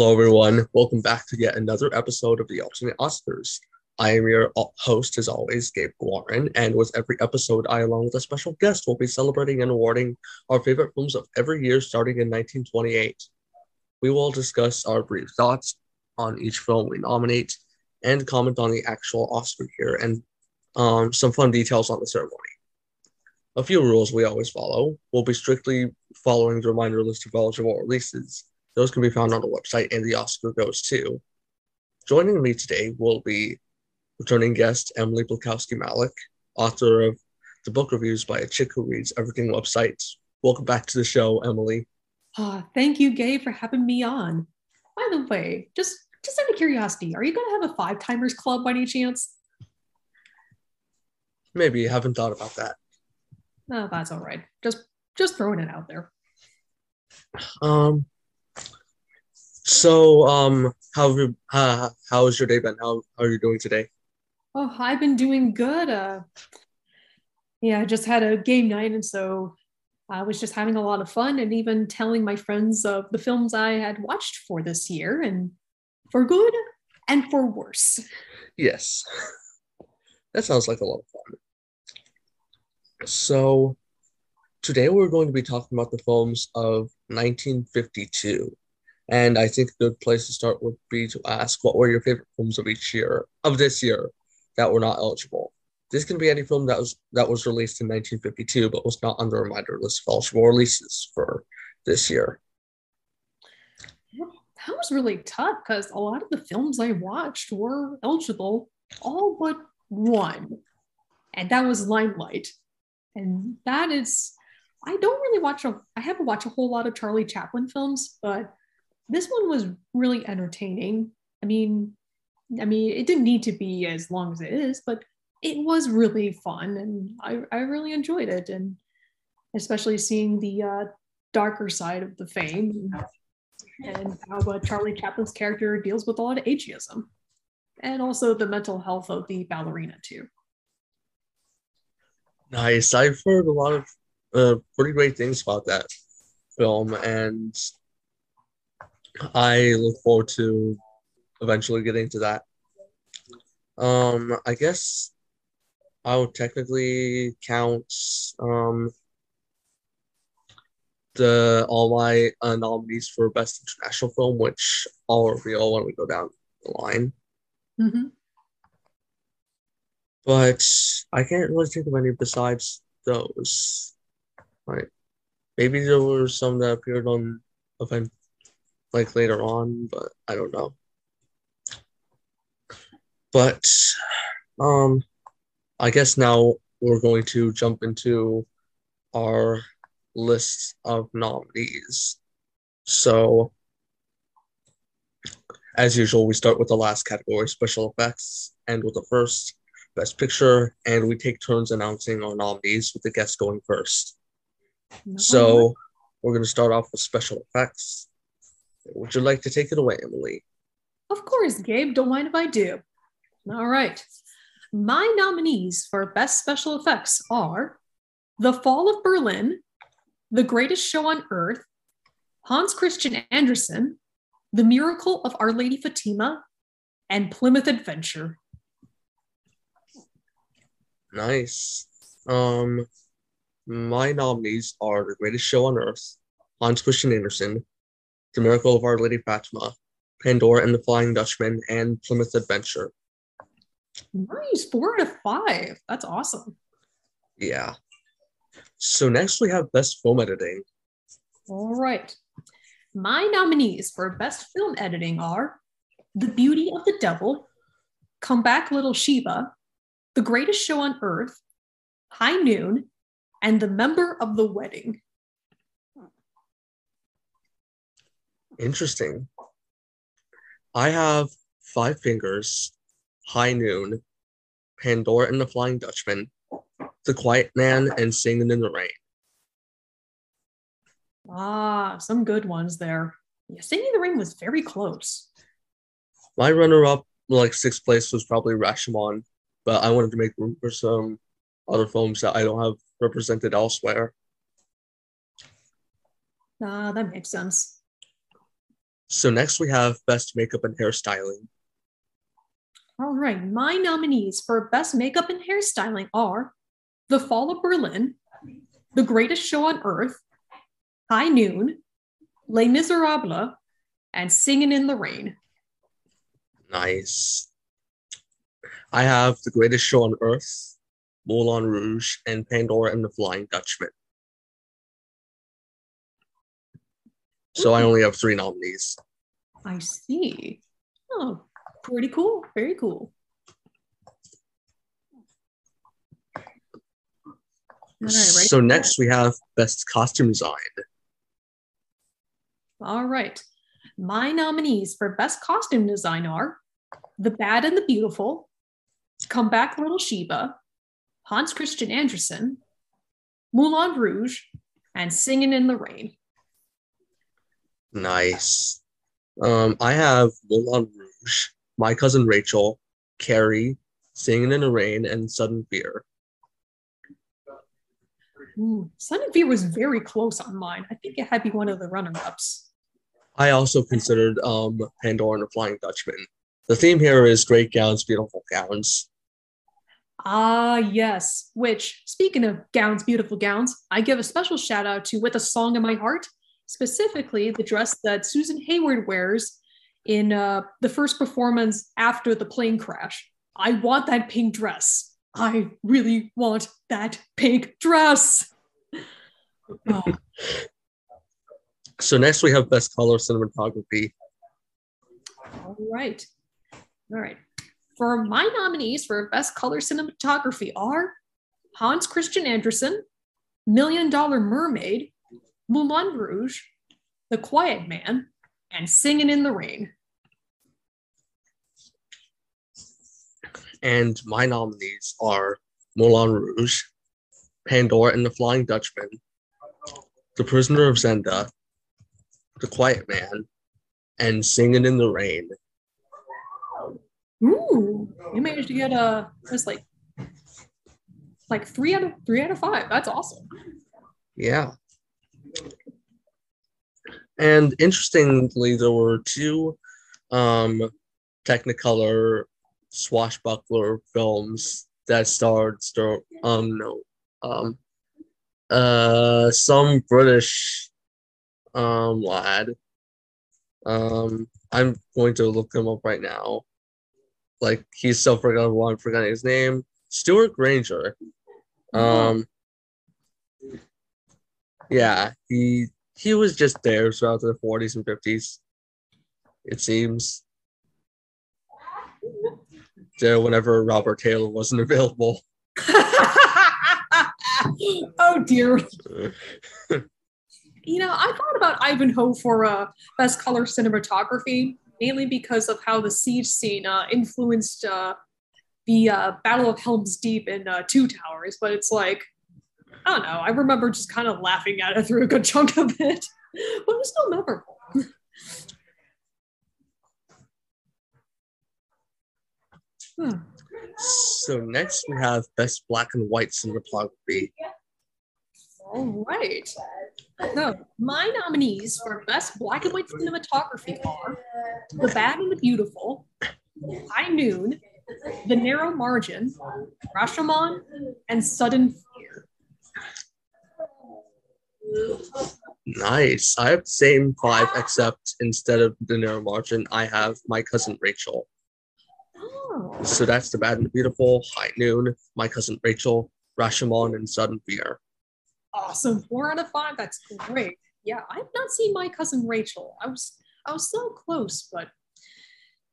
Hello, everyone. Welcome back to yet another episode of the Alternate Oscars. I am your host, as always, Gabe Guarin, and with every episode, I, along with a special guest, will be celebrating and awarding our favorite films of every year starting in 1928. We will discuss our brief thoughts on each film we nominate and comment on the actual Oscar year and um, some fun details on the ceremony. A few rules we always follow. We'll be strictly following the reminder list of eligible releases. Those can be found on the website and the Oscar Goes too. Joining me today will be returning guest Emily Blakowski Malek, author of the book reviews by a chick who reads everything website. Welcome back to the show, Emily. Uh, thank you, Gay, for having me on. By the way, just just out of curiosity, are you going to have a five timers club by any chance? Maybe haven't thought about that. No, that's all right. Just just throwing it out there. Um. So, um, how have you, uh, how has your day been? How how are you doing today? Oh, I've been doing good. Uh, yeah, I just had a game night, and so I was just having a lot of fun, and even telling my friends of the films I had watched for this year, and for good and for worse. Yes, that sounds like a lot of fun. So, today we're going to be talking about the films of 1952. And I think a good place to start would be to ask what were your favorite films of each year, of this year, that were not eligible. This can be any film that was that was released in 1952 but was not on the reminder list of eligible releases for this year. That was really tough because a lot of the films I watched were eligible, all but one, and that was Limelight and that is i don't really watch a i haven't watched a whole lot of charlie chaplin films but this one was really entertaining. I mean i mean it didn't need to be as long as it is but it was really fun and i, I really enjoyed it. And especially seeing the uh, darker side of the fame and how uh, charlie chaplin's character deals with a lot of ageism and also the mental health of the ballerina too. Nice. I've heard a lot of uh, pretty great things about that film, and I look forward to eventually getting to that. Um, I guess I would technically count um the all my uh, nominees for best international film, which I'll reveal when we go down the line. Mm-hmm but I can't really think of any besides those. Right? Maybe there were some that appeared on event like later on, but I don't know. But um I guess now we're going to jump into our list of nominees. So as usual, we start with the last category, special effects, and with the first Best Picture, and we take turns announcing our nominees with the guest going first. No. So we're going to start off with special effects. Would you like to take it away, Emily? Of course, Gabe. Don't mind if I do. All right. My nominees for Best Special Effects are The Fall of Berlin, The Greatest Show on Earth, Hans Christian Andersen, The Miracle of Our Lady Fatima, and Plymouth Adventure. Nice. Um, my nominees are The Greatest Show on Earth, Hans Christian Andersen, The Miracle of Our Lady Fatima, Pandora and the Flying Dutchman, and Plymouth Adventure. Nice, four out of five. That's awesome. Yeah. So next we have Best Film Editing. All right. My nominees for Best Film Editing are The Beauty of the Devil, Come Back Little Sheba, the Greatest Show on Earth, High Noon, and The Member of the Wedding. Interesting. I have Five Fingers, High Noon, Pandora and the Flying Dutchman, The Quiet Man, and Singing in the Rain. Ah, some good ones there. Yeah, Singing in the Rain was very close. My runner up, like sixth place, was probably Rashomon but I wanted to make room for some other films that I don't have represented elsewhere. Ah, that makes sense. So next we have Best Makeup and Hairstyling. All right, my nominees for Best Makeup and Hairstyling are The Fall of Berlin, The Greatest Show on Earth, High Noon, Les Miserables, and Singing in the Rain. Nice. I have The Greatest Show on Earth, Moulin Rouge, and Pandora and the Flying Dutchman. So I only have three nominees. I see. Oh, pretty cool. Very cool. Right, so next we have Best Costume Design. All right. My nominees for Best Costume Design are The Bad and the Beautiful, Come Back Little Sheba, Hans Christian Andersen, Moulin Rouge, and Singing in the Rain. Nice. Um, I have Moulin Rouge, My Cousin Rachel, Carrie, Singing in the Rain, and Sudden Fear. Ooh, and Fear was very close on mine. I think it had to be one of the runner-ups. I also considered um, Pandora and the Flying Dutchman. The theme here is great gowns, beautiful gowns. Ah, yes. Which, speaking of gowns, beautiful gowns, I give a special shout out to With a Song in My Heart, specifically the dress that Susan Hayward wears in uh, the first performance after the plane crash. I want that pink dress. I really want that pink dress. Oh, So next we have Best Color Cinematography. all right. All right. For my nominees for Best Color Cinematography are Hans Christian Andersen, Million Dollar Mermaid, Moulin Rouge, The Quiet Man, and Singing in the Rain. And my nominees are Moulin Rouge, Pandora and the Flying Dutchman, The Prisoner of Zenda, The Quiet Man, and Singing in the Rain. Ooh, you managed to get a just like like three out of three out of five. That's awesome. Yeah. And interestingly, there were two um, Technicolor swashbuckler films that starred star- um no um uh some British um lad. Um I'm going to look him up right now. Like he's so forgettable, I'm forgetting his name. Stewart Granger. Um yeah, he he was just there throughout the 40s and 50s. It seems. There whenever Robert Taylor wasn't available. oh dear. You know, I thought about Ivanhoe for uh, best color cinematography, mainly because of how the siege scene uh, influenced uh, the uh, Battle of Helm's Deep in uh, Two Towers. But it's like, I don't know. I remember just kind of laughing at it through a good chunk of it, but it was still memorable. Hmm. So next we have best black and white cinematography. All right. So, my nominees for Best Black and White Cinematography are The Bad and the Beautiful, High Noon, The Narrow Margin, Rashomon, and Sudden Fear. Nice. I have the same five, except instead of the narrow margin, I have my cousin Rachel. Oh, So that's the bad and the beautiful, high noon, my cousin Rachel, Rashomon, and sudden fear. awesome. Four out of five. That's great. Yeah, I've not seen my cousin Rachel. I was I was so close, but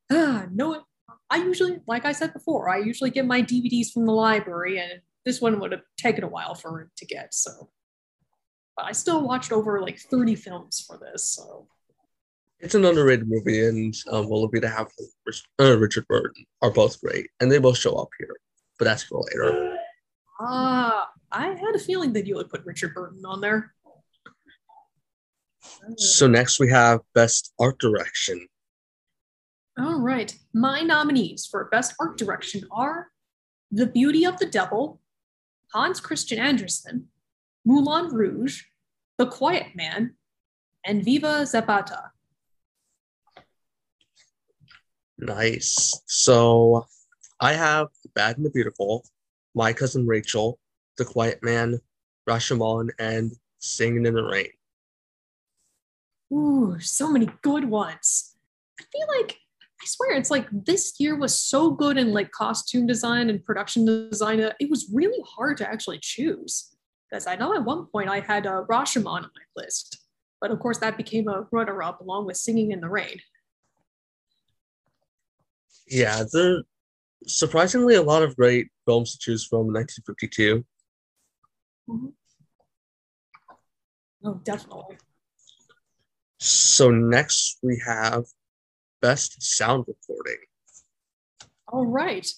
uh, no, I usually, like I said before, I usually get my DVDs from the library, and this one would have taken a while for it to get. So, but I still watched over like 30 films for this. So, It's an underrated movie, and um, Willoughby to have uh, Richard Burton are both great, and they both show up here. But that's for later. ah, I had a feeling that you would put Richard Burton on there. So next we have best art direction. All right. My nominees for Best Art Direction are The Beauty of the Devil, Hans Christian Andersen, Moulin Rouge, The Quiet Man, and Viva Zapata. Nice. So I have The Bad and the Beautiful, My Cousin Rachel, The Quiet Man, Rashomon, and Singing in the Rain. Ooh, so many good ones. I feel like I swear it's like this year was so good in like costume design and production design. that It was really hard to actually choose. Because I know at one point I had a Rashomon on my list, but of course that became a runner-up along with Singing in the Rain. Yeah, there surprisingly a lot of great films to choose from in 1952. Mhm. Oh, definitely. So next we have Best Sound Recording. All right.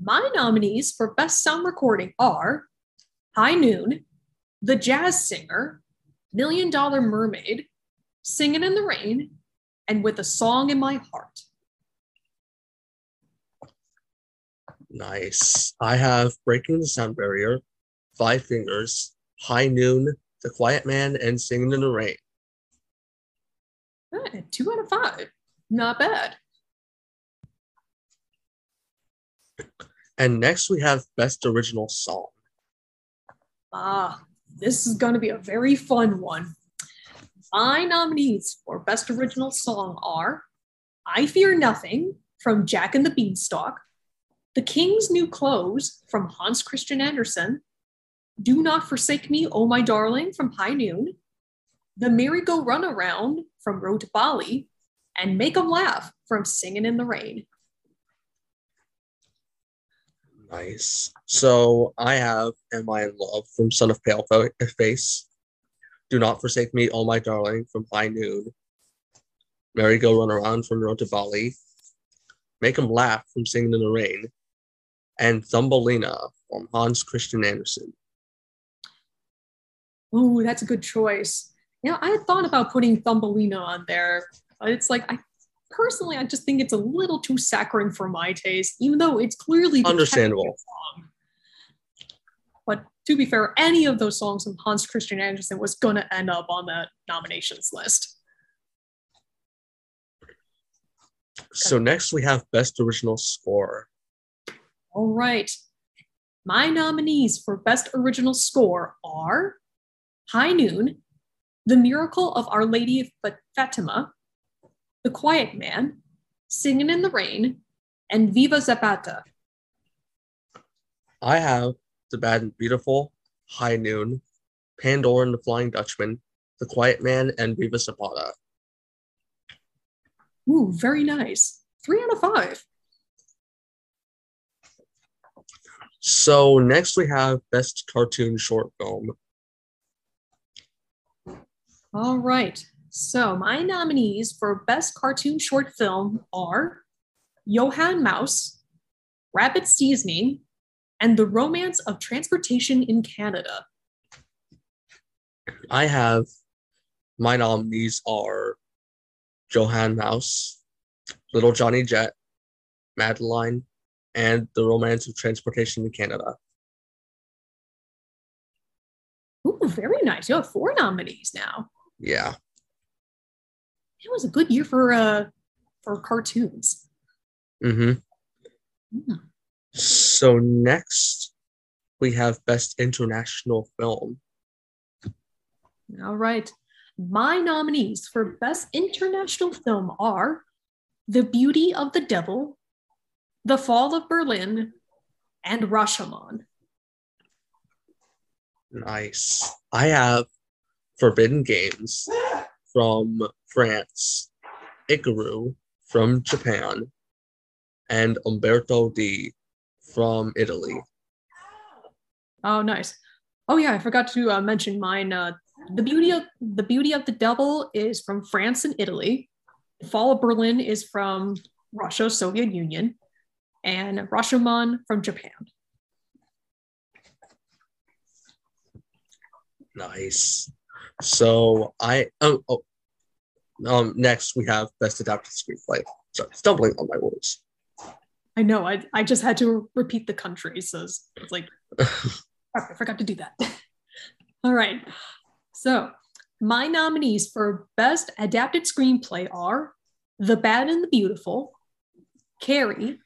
My nominees for Best Sound Recording are High Noon, The Jazz Singer, Million Dollar Mermaid, Singing in the Rain, and With a Song in My Heart. Nice. I have Breaking the Sound Barrier, Five Fingers, High Noon, The Quiet Man, and Singing in the Rain. Eh, two out of five. Not bad. And next we have Best Original Song. Ah, this is going to be a very fun one. My nominees for Best Original Song are I Fear Nothing from Jack and the Beanstalk, The King's New Clothes from Hans Christian Andersen, Do Not Forsake Me, Oh My Darling from High Noon, The Merry-Go Runaround from Road to Bali, and Make 'em Laugh from Singing in the Rain. Nice. So I have Am I in Love from Son of Pale Face. Do Not Forsake Me, Oh My Darling from High Noon. Merry Go Run Around from Road to Bali. "Make 'em Laugh from Singing in the Rain. And Thumbelina from Hans Christian Andersen. Ooh, that's a good choice. Yeah, I had thought about putting Thumbelina on there, it's like I personally I just think it's a little too saccharine for my taste, even though it's clearly Understandable. But to be fair, any of those songs from Hans Christian Andersen was gonna end up on that nominations list. So next we have Best Original Score. All right. My nominees for Best Original Score are High Noon, The Miracle of Our Lady of Fatima, The Quiet Man, Singing in the Rain, and Viva Zapata. I have The Bad and Beautiful, High Noon, Pandora and the Flying Dutchman, The Quiet Man, and Viva Zapata. Ooh, very nice. Three out of five. So next we have Best Cartoon Short Film. All right. So my nominees for Best Cartoon Short Film are Johann Mouse, Rabbit Seasoning, and The Romance of Transportation in Canada. I have my nominees are Johann Mouse, Little Johnny Jet, Madeline, and The Romance of Transportation in Canada. Ooh, very nice. You have four nominees now. Yeah. It was a good year for uh for cartoons. Mm-hmm. Mm. So next we have Best International Film. All right. My nominees for Best International Film are The Beauty of the Devil, The Fall of Berlin, and Rashomon. Nice. I have Forbidden Games from France, Ikiru from Japan, and Umberto D from Italy. Oh, nice. Oh yeah, I forgot to uh, mention mine. Uh, the beauty of the beauty of the devil is from France and Italy. The Fall of Berlin is from Russia, Soviet Union, and Rashomon from Japan. Nice. So I oh, oh um next we have best adapted screenplay. So stumbling on my words. I know. I I just had to repeat the countries, so it's, it's like I forgot to do that. All right. So my nominees for best adapted screenplay are The Bad and the Beautiful, Carrie,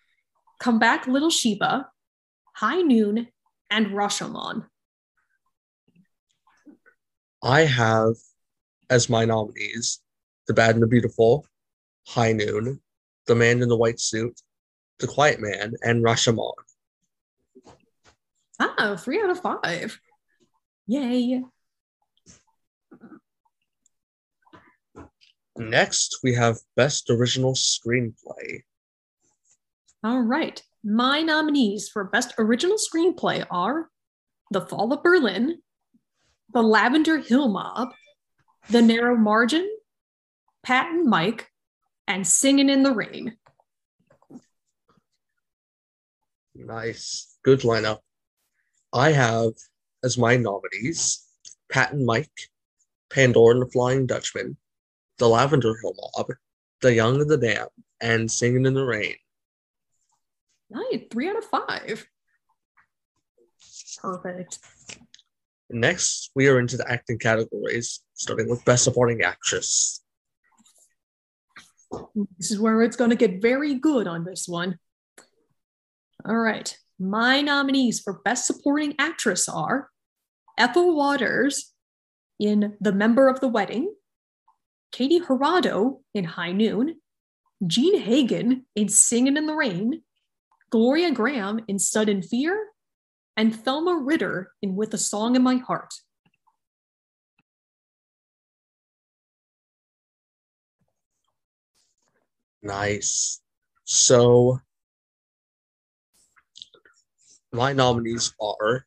Come Back Little Sheba, High Noon, and Rashomon. I have as my nominees The Bad and the Beautiful, High Noon, The Man in the White Suit, The Quiet Man, and Rashomon. Ah, three out of five. Yay. Next, we have Best Original Screenplay. All right. My nominees for Best Original Screenplay are The Fall of Berlin, The Lavender Hill Mob, The Narrow Margin, Pat and Mike, and Singing in the Rain. Nice. Good lineup. I have as my nominees Pat and Mike, Pandora and the Flying Dutchman, The Lavender Hill Mob, The Young and the Damned, and Singing in the Rain. Nice. Three out of five. Perfect. Next, we are into the acting categories, starting with Best Supporting Actress. This is where it's going to get very good on this one. All right. My nominees for Best Supporting Actress are Ethel Waters in The Member of the Wedding, Katy Jurado in High Noon, Jean Hagen in Singing in the Rain, Gloria Grahame in Sudden Fear, and Thelma Ritter in With a Song in My Heart. Nice. So, my nominees are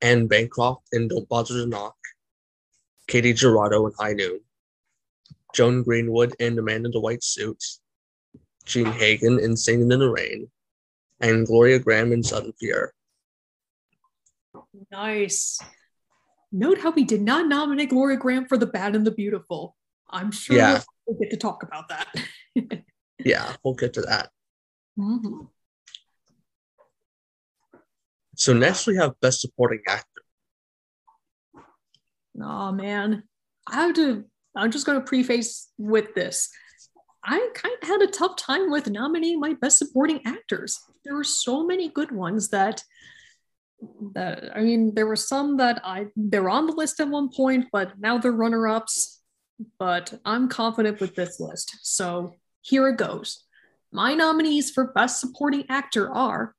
Anne Bancroft in Don't Bother to Knock, Katy Jurado in High Noon, Joan Greenwood in The Man in the White Suit, Jean Hagen in Singing in the Rain, and Gloria Grahame in Sudden Fear. Nice. Note how we did not nominate Gloria Grahame for The Bad and the Beautiful. I'm sure Yeah. we'll get to talk about that. Yeah, we'll get to that. Mhm. So next we have Best Supporting Actor. Oh man, I have to. I'm just going to preface with this. I kind of had a tough time with nominating my best supporting actors. There were so many good ones that that I mean, there were some that I they were on the list at one point, but now they're runner-ups. But I'm confident with this list. So here it goes. My nominees for best supporting actor are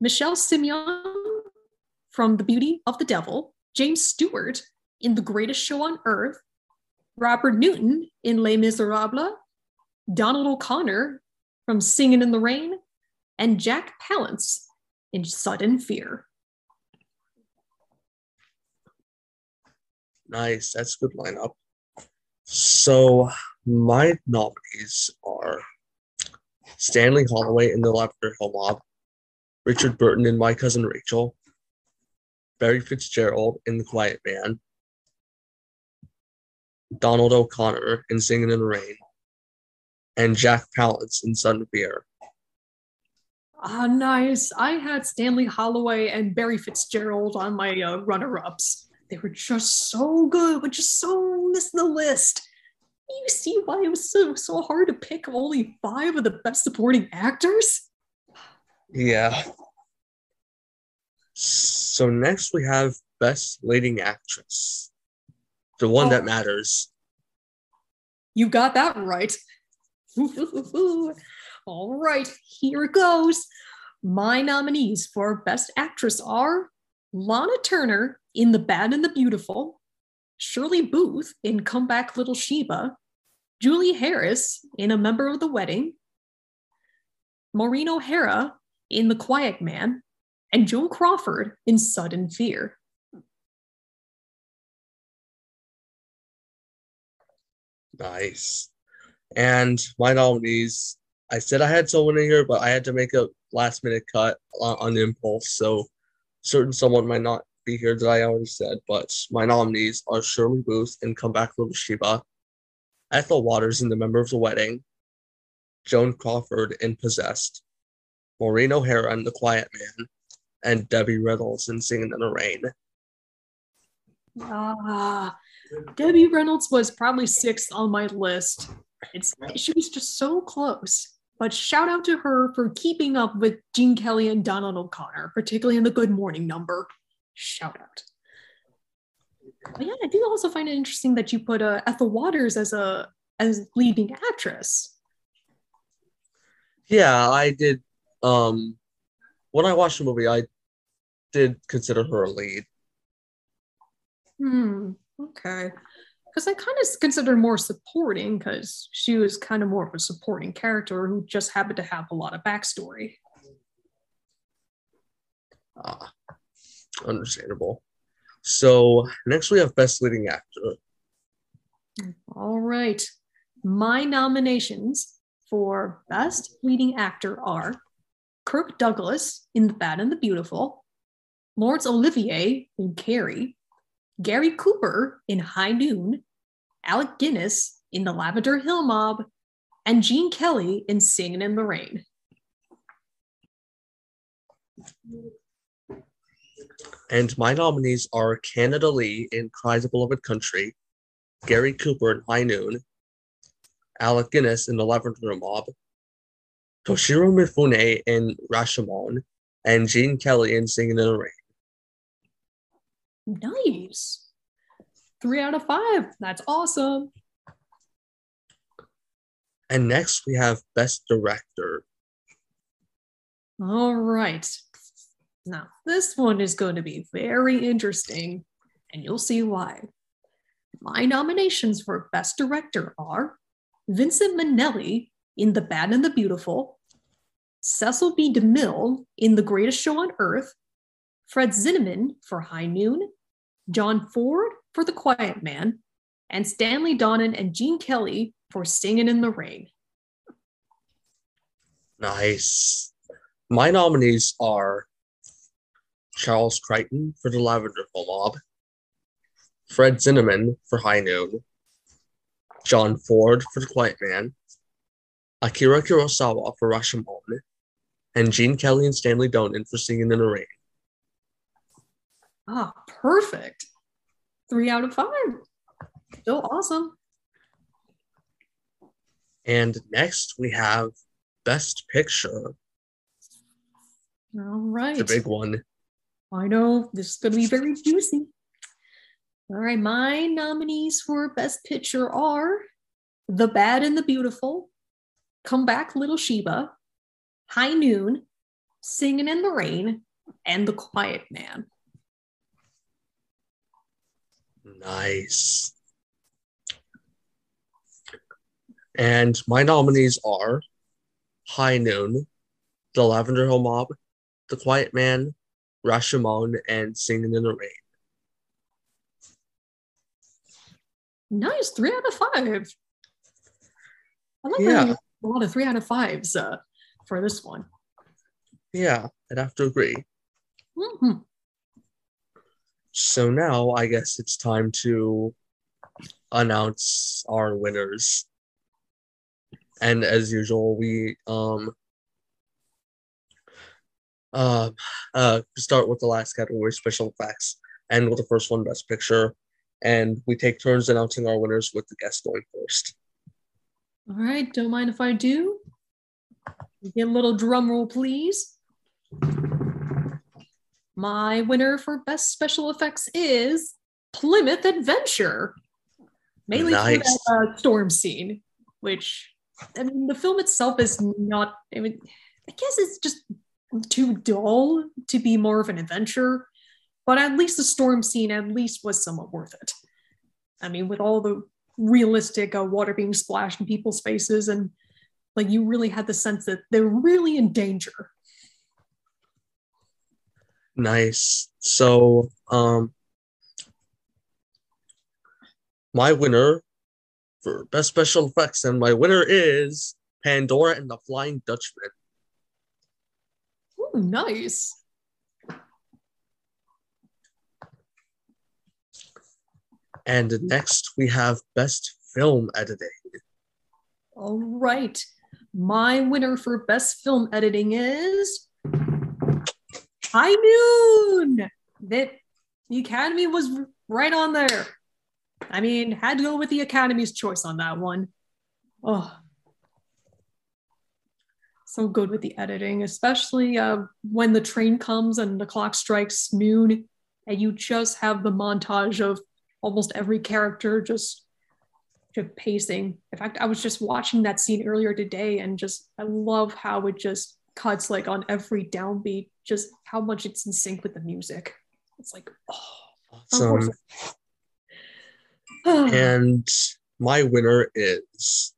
Michel Simon from The Beauty of the Devil, James Stewart in The Greatest Show on Earth, Robert Newton in Les Miserables, Donald O'Connor from Singing in the Rain, and Jack Palance in Sudden Fear. Nice, that's a good lineup. So my nominees are Stanley Holloway in The Lavender Hill Mob, Richard Burton in My Cousin Rachel, Barry Fitzgerald in The Quiet Man, Donald O'Connor in Singing in the Rain, and Jack Palance in Sudden Fear. Ah, nice. I had Stanley Holloway and Barry Fitzgerald on my uh, runner ups. They were just so good, but just so missed the list. You see why it was so, so hard to pick only five of the best supporting actors? Yeah. So next we have Best Leading Actress. The one Oh. that matters. You got that right. All right, here it goes. My nominees for Best Actress are Lana Turner in The Bad and the Beautiful, Shirley Booth in Come Back Little Sheba, Julie Harris in A Member of the Wedding, Maureen O'Hara in The Quiet Man, and Joan Crawford in Sudden Fear. Nice. And my nominees, I said I had someone in here, but I had to make a last minute cut on, on impulse. So certain someone might not be here that I already said, but my nominees are Shirley Booth in Come Back Little Sheba, Ethel Waters in The Member of the Wedding, Joan Crawford in Possessed, Maureen O'Hara in The Quiet Man, and Debbie Reynolds in Singing in the Rain. Ah, Debbie Reynolds was probably sixth on my list. It's she was just so close. But shout out to her for keeping up with Gene Kelly and Donald O'Connor, particularly in the Good Morning number. Shout out. But yeah, I do also find it interesting that you put uh, Ethel Waters as a as leading actress. Yeah, I did. Um, when I watched the movie, I did consider her a lead. Hmm. Okay. Because I kind of consider more supporting because she was kind of more of a supporting character who just happened to have a lot of backstory. Ah, understandable. So next we have Best Leading Actor. All right. My nominations for Best Leading Actor are Kirk Douglas in The Bad and the Beautiful, Laurence Olivier in Carrie, Gary Cooper in High Noon, Alec Guinness in The Lavender Hill Mob, and Gene Kelly in Singing in the Rain. And my nominees are Canada Lee in Cries of Beloved Country, Gary Cooper in High Noon, Alec Guinness in The Lavender Mob, Toshiro Mifune in Rashomon, and Gene Kelly in Singing in the Rain. Nice. Three out of five. That's awesome. And next we have Best Director. All right. Now, this one is going to be very interesting, and you'll see why. My nominations for Best Director are Vincent Minnelli in The Bad and the Beautiful, Cecil B. DeMille in The Greatest Show on Earth, Fred Zinnemann for High Noon, John Ford for The Quiet Man, and Stanley Donen and Gene Kelly for Singing in the Rain. Nice. My nominees are Charles Crichton for The Lavender Mob, Fred Zinnemann for High Noon, John Ford for The Quiet Man, Akira Kurosawa for Rashomon, and Gene Kelly and Stanley Donen for Singing in the Rain. Ah, perfect. Three out of five. Still awesome. And next we have Best Picture. All right. The big one. I know this is going to be very juicy. All right, my nominees for Best Picture are The Bad and the Beautiful, Come Back Little Sheba, High Noon, Singing in the Rain, and The Quiet Man. Nice. And my nominees are High Noon, The Lavender Hill Mob, The Quiet Man, Rashomon, and Singing in the Rain. Nice, three out of five. I like Yeah. a lot of three out of fives uh, for this one. Yeah, I'd have to agree. Mhm. So now I guess it's time to announce our winners. And as usual, we um uh, uh start with the last category, special effects, and with the first one, best picture. And we take turns announcing our winners with the guest going first. All right, don't mind if I do. Get a little drum roll, please. My winner for best special effects is Plymouth Adventure, mainly for that uh, storm scene, which I mean, the film itself is not. I mean, I guess it's just too dull to be more of an adventure, but at least the storm scene at least was somewhat worth it. I mean, with all the realistic uh, water being splashed in people's faces and like you really had the sense that they're really in danger Nice. So, um, my winner for best special effects, and my winner is Pandora and the Flying Dutchman. Ooh, nice And next we have best film editing. all right my winner for best film editing is high noon. That the academy was right on there. I mean had to go with the academy's choice on that one. Oh. So good with the editing, especially uh, when the train comes and the clock strikes noon, and you just have the montage of almost every character just just pacing. In fact, I was just watching that scene earlier today, and just I love how it just cuts like on every downbeat, just how much it's in sync with the music. It's like, oh, Awesome. Oh. and my winner is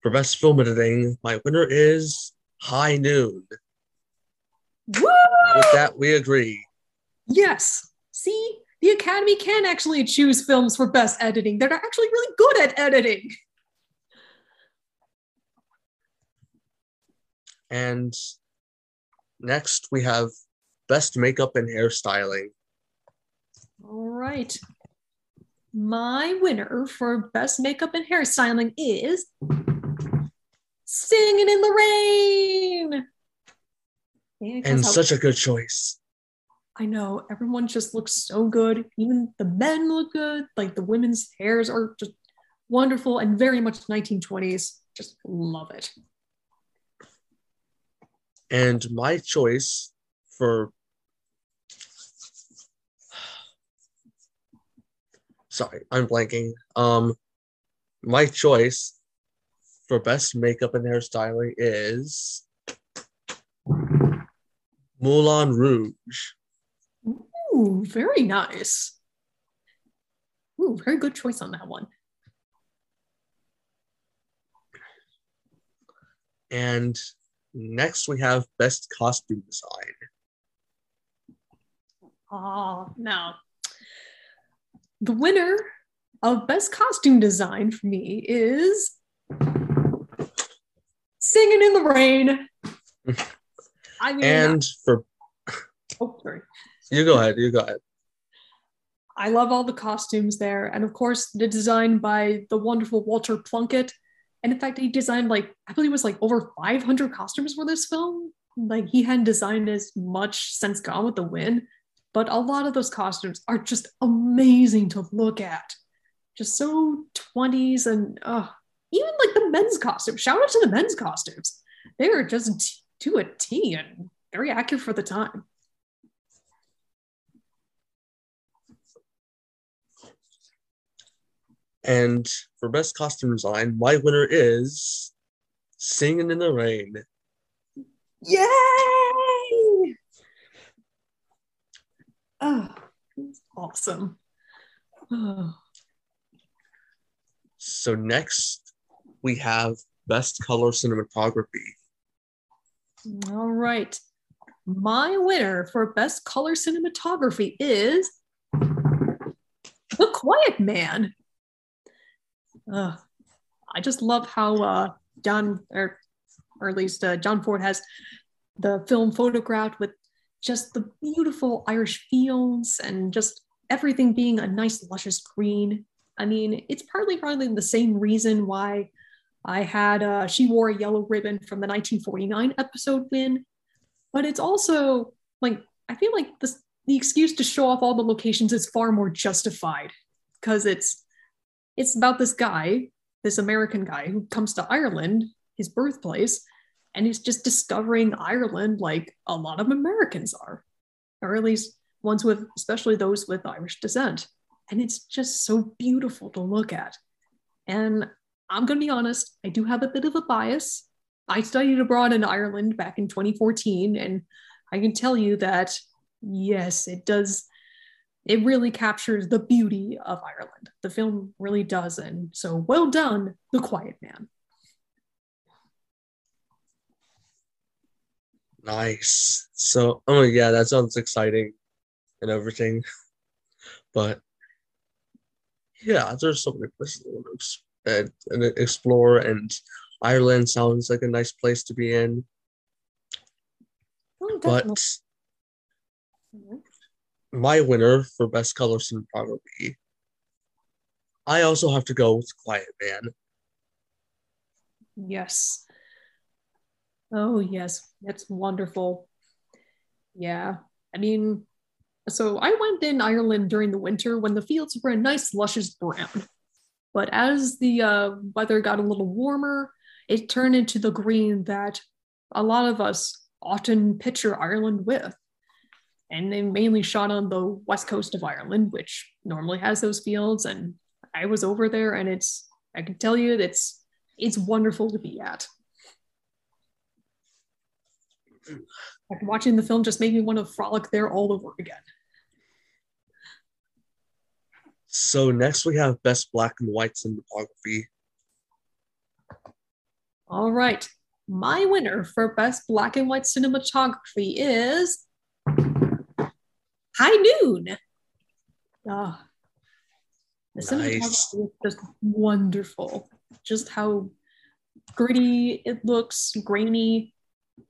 for best film editing. My winner is High Noon. Woo! With that, we agree. Yes. See, the Academy can actually choose films for best editing that are actually really good at editing. And next, we have best makeup and hairstyling. All right. My winner for best makeup and hairstyling is Singing in the Rain. And such a good choice. I know everyone just looks so good. Even the men look good. Like the women's hairs are just wonderful and very much 1920s. Just love it. And my choice for sorry, I'm blanking. Um my choice for best makeup and hairstyling is Moulin Rouge. Ooh, very nice. Ooh, very good choice on that one. And next we have best costume design. Oh, no. The winner of best costume design for me is Singing in the Rain. I mean, And for oh, sorry. you go ahead, you go ahead. I love all the costumes there. And of course, the design by the wonderful Walter Plunkett. And in fact, he designed like, I believe it was like over 500 costumes for this film. Like, he hadn't designed as much since Gone with the Wind, but a lot of those costumes are just amazing to look at. Just so 20s and uh, even like the men's costumes. Shout out to the men's costumes. They are just t- to a T and very accurate for the time. And for best costume design, my winner is Singing in the Rain. Yay! Ah, oh, it's awesome. Oh, So next we have best color cinematography. all right. My winner for best color cinematography is The Quiet Man. Ugh. I just love how uh, John, or, or at least uh, John Ford has the film photographed with just the beautiful Irish fields and just everything being a nice luscious green. I mean, it's partly probably the same reason why I had uh, She Wore a Yellow Ribbon from the 1949 episode win, but it's also like, I feel like this, the excuse to show off all the locations is far more justified because it's it's about this guy, this American guy who comes to Ireland, his birthplace, and he's just discovering Ireland like a lot of Americans are, or at least ones with, especially those with Irish descent. And it's just so beautiful to look at. And I'm going to be honest, I do have a bit of a bias. I studied abroad in Ireland back in 2014, and I can tell you that, yes, it does. It really captures the beauty of Ireland. The film really does. And so well done, The Quiet Man. Nice. So, oh yeah, that sounds exciting and everything. But yeah, there's so many places I want to ex- and, and explore, and Ireland sounds like a nice place to be in. Oh, But. My winner for best color cinematography, I also have to go with Quiet Man. Yes. Oh, yes. That's wonderful. Yeah. I mean, so I went in Ireland during the winter when the fields were a nice, luscious brown. But as the uh, weather got a little warmer, it turned into the green that a lot of us often picture Ireland with. And they mainly shot on the west coast of Ireland, which normally has those fields. And I was over there, and it's I can tell you it's it's wonderful to be at. Like watching the film just made me want to frolic there all over again. So next we have best black and white cinematography. All right. My winner for best black and white cinematography is High Noon. Oh, the cinematography Nice. is just wonderful. Just how gritty it looks, grainy.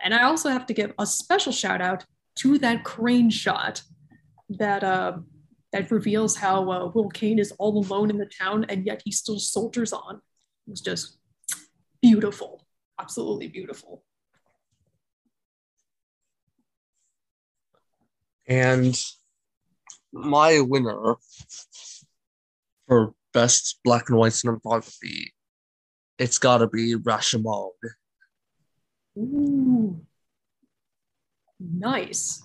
And I also have to give a special shout out to that crane shot that uh, that reveals how uh, Will Kane is all alone in the town and yet he still soldiers on. It's just beautiful, absolutely beautiful. And my winner for best black and white cinematography, it's gotta be Rashomon. Ooh, nice.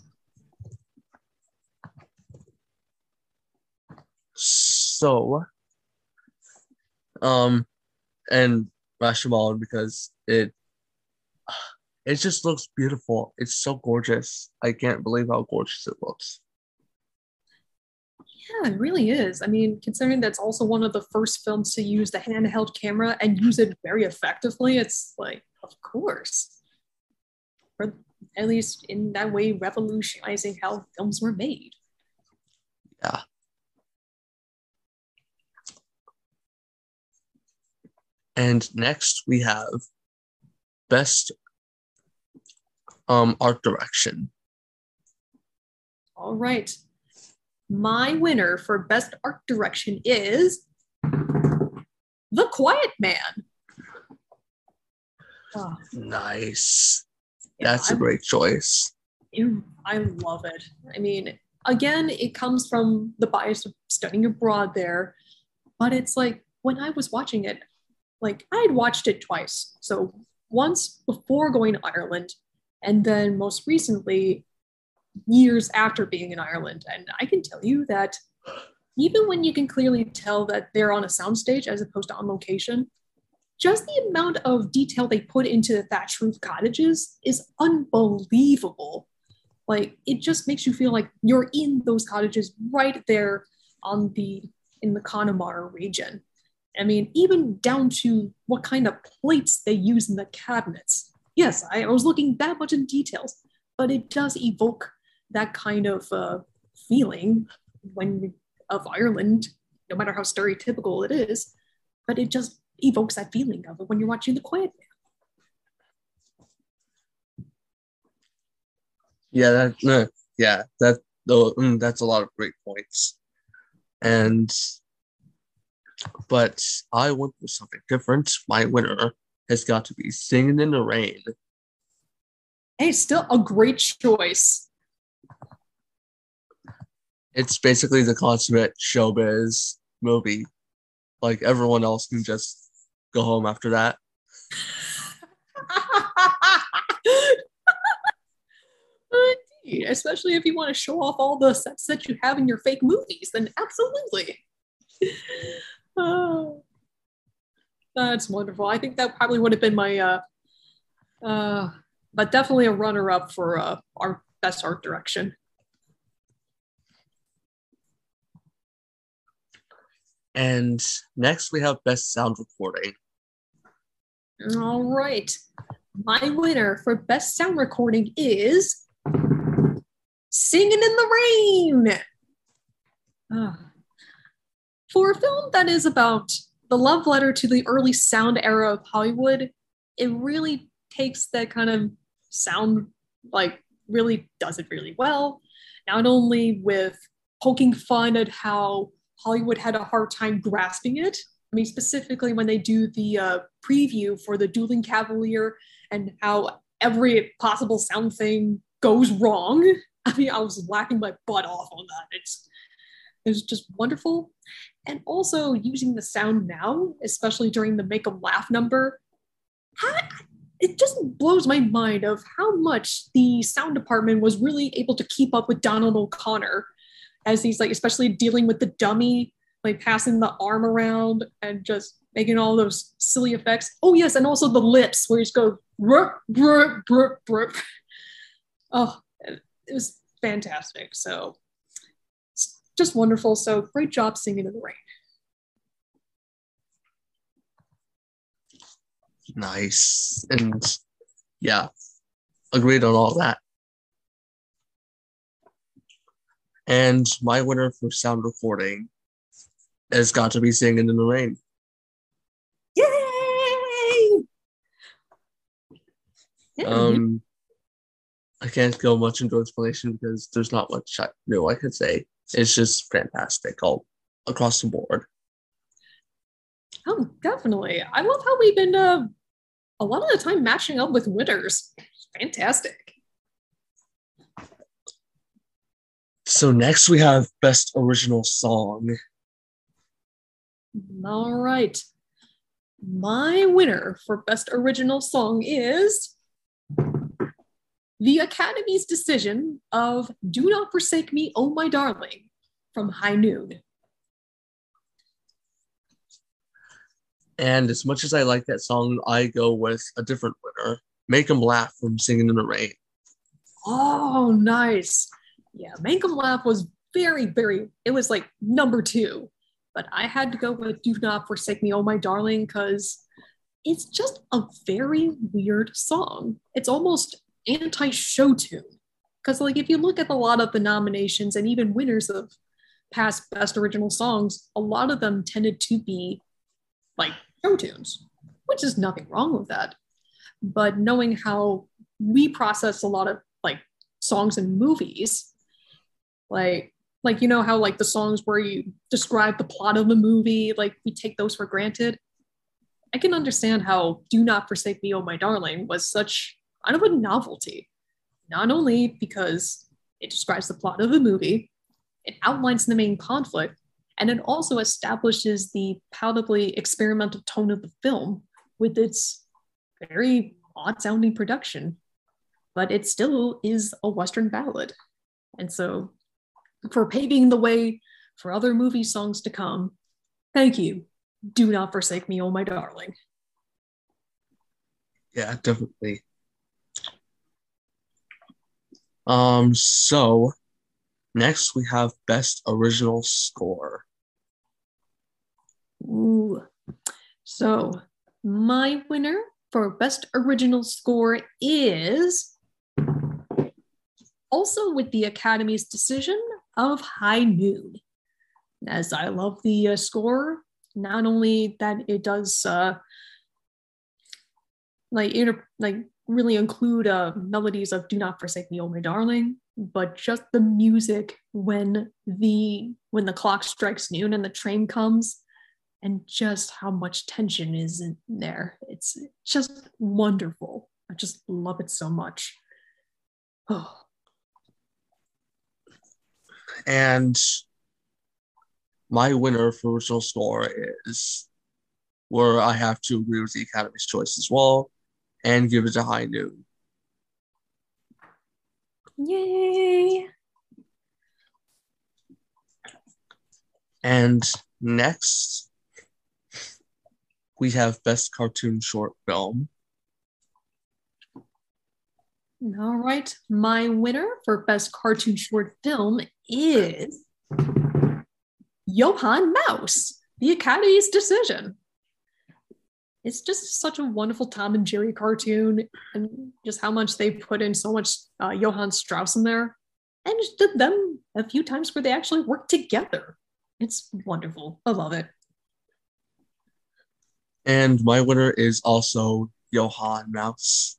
So, um, and Rashomon because it it just looks beautiful. It's so gorgeous. I can't believe how gorgeous it looks. Yeah, it really is. I mean, considering that's also one of the first films to use the handheld camera and use it very effectively, it's like, of course. Or at least in that way, revolutionizing how films were made. Yeah. And next we have best um art direction. All right. My winner for best art direction is The Quiet Man. Oh, Nice. yeah, That's a great choice. I love it. I mean, again, it comes from the bias of studying abroad there, but it's like when I was watching it, like I had watched it twice. So once before going to Ireland, and then most recently, years after being in Ireland. And I can tell you that even when you can clearly tell that they're on a soundstage as opposed to on location, just the amount of detail they put into the thatch roof cottages is unbelievable. Like it just makes you feel like you're in those cottages right there on the in the Connemara region. I mean, even down to what kind of plates they use in the cabinets. Yes, I, I was looking that much in details, but it does evoke that kind of uh, feeling when of Ireland, no matter how stereotypical it is. But it just evokes that feeling of it when you're watching The Quiet Man. Yeah, that no, yeah, that though mm, that's a lot of great points. And but I went with something different. My winner has got to be Singing in the Rain. Hey, still a great choice. It's basically the consummate showbiz movie. Like everyone else can just go home after that. Especially if you want to show off all the sets that you have in your fake movies, then absolutely. Oh, that's wonderful. I think that probably would have been my, uh, uh, but definitely a runner-up for uh, our best art direction. And next we have best sound recording. All right, my winner for best sound recording is "Singing in the Rain." Ah. For a film that is about the love letter to the early sound era of Hollywood, it really takes that kind of sound, like, really does it really well. Not only with poking fun at how Hollywood had a hard time grasping it. I mean, specifically when they do the uh, preview for the Dueling Cavalier and how every possible sound thing goes wrong. I mean, I was laughing my butt off on that. It's it's just wonderful. And also using the sound now, especially during the make 'em laugh number. How, it just blows my mind of how much the sound department was really able to keep up with Donald O'Connor as he's like especially dealing with the dummy like passing the arm around and just making all those silly effects oh yes and also the lips where he's go bruh, bruh, bruh, bruh. oh it was fantastic so just wonderful so great job singing in the rain Nice. And yeah, agreed on all that. And my winner for sound recording has got to be Singing in the Rain. yay yeah, Um, I can't go much into explanation because there's not much I, new I could say. It's just fantastic all across the board. Oh, definitely. I love how we've been uh, a lot of the time matching up with winners. Fantastic. So next we have Best Original Song. All right. My winner for Best Original Song is the Academy's decision of Do Not Forsake Me, Oh My Darling from High Noon. And as much as I like that song, I go with a different winner. Make 'em laugh from Singing in the Rain. Oh, nice. Yeah, Make 'em Laugh was very, very, it was like number two. But I had to go with Do Not Forsake Me, Oh My Darling, because it's just a very weird song. It's almost anti show tune. Because, like, if you look at a lot of the nominations and even winners of past Best Original Songs, a lot of them tended to be like show tunes, which is nothing wrong with that. But knowing how we process a lot of like songs and movies, like like you know how like the songs where you describe the plot of the movie, like we take those for granted. I can understand how "Do Not Forsake Me, Oh My Darling" was such kind of a novelty, not only because it describes the plot of the movie, it outlines the main conflict, and it also establishes the palpably experimental tone of the film with its very odd sounding production. But it still is a Western ballad. And so, for paving the way for other movie songs to come, thank you. Do not forsake me, oh my darling. Yeah, definitely. Um, so next we have Best Original Score. Ooh. So, my winner for Best Original Score is also with the Academy's decision of High Noon. As I love the uh, score, not only that it does uh, like inter- like really include uh, melodies of "Do Not Forsake Me, Oh My Darling," but just the music when the when the clock strikes noon and the train comes, and just how much tension is in there. It's just wonderful. I just love it so much. Oh, And my winner for original score is where I have to agree with the Academy's choice as well and give it to High Noon. yay! And next, we have Best Cartoon Short Film. All right, my winner for best cartoon short film is Johann Mouse, the Academy's decision. It's just such a wonderful Tom and Jerry cartoon, and just how much they put in so much uh, Johann Strauss in there, and just did them a few times where they actually work together. It's wonderful. I love it. And my winner is also Johann Mouse.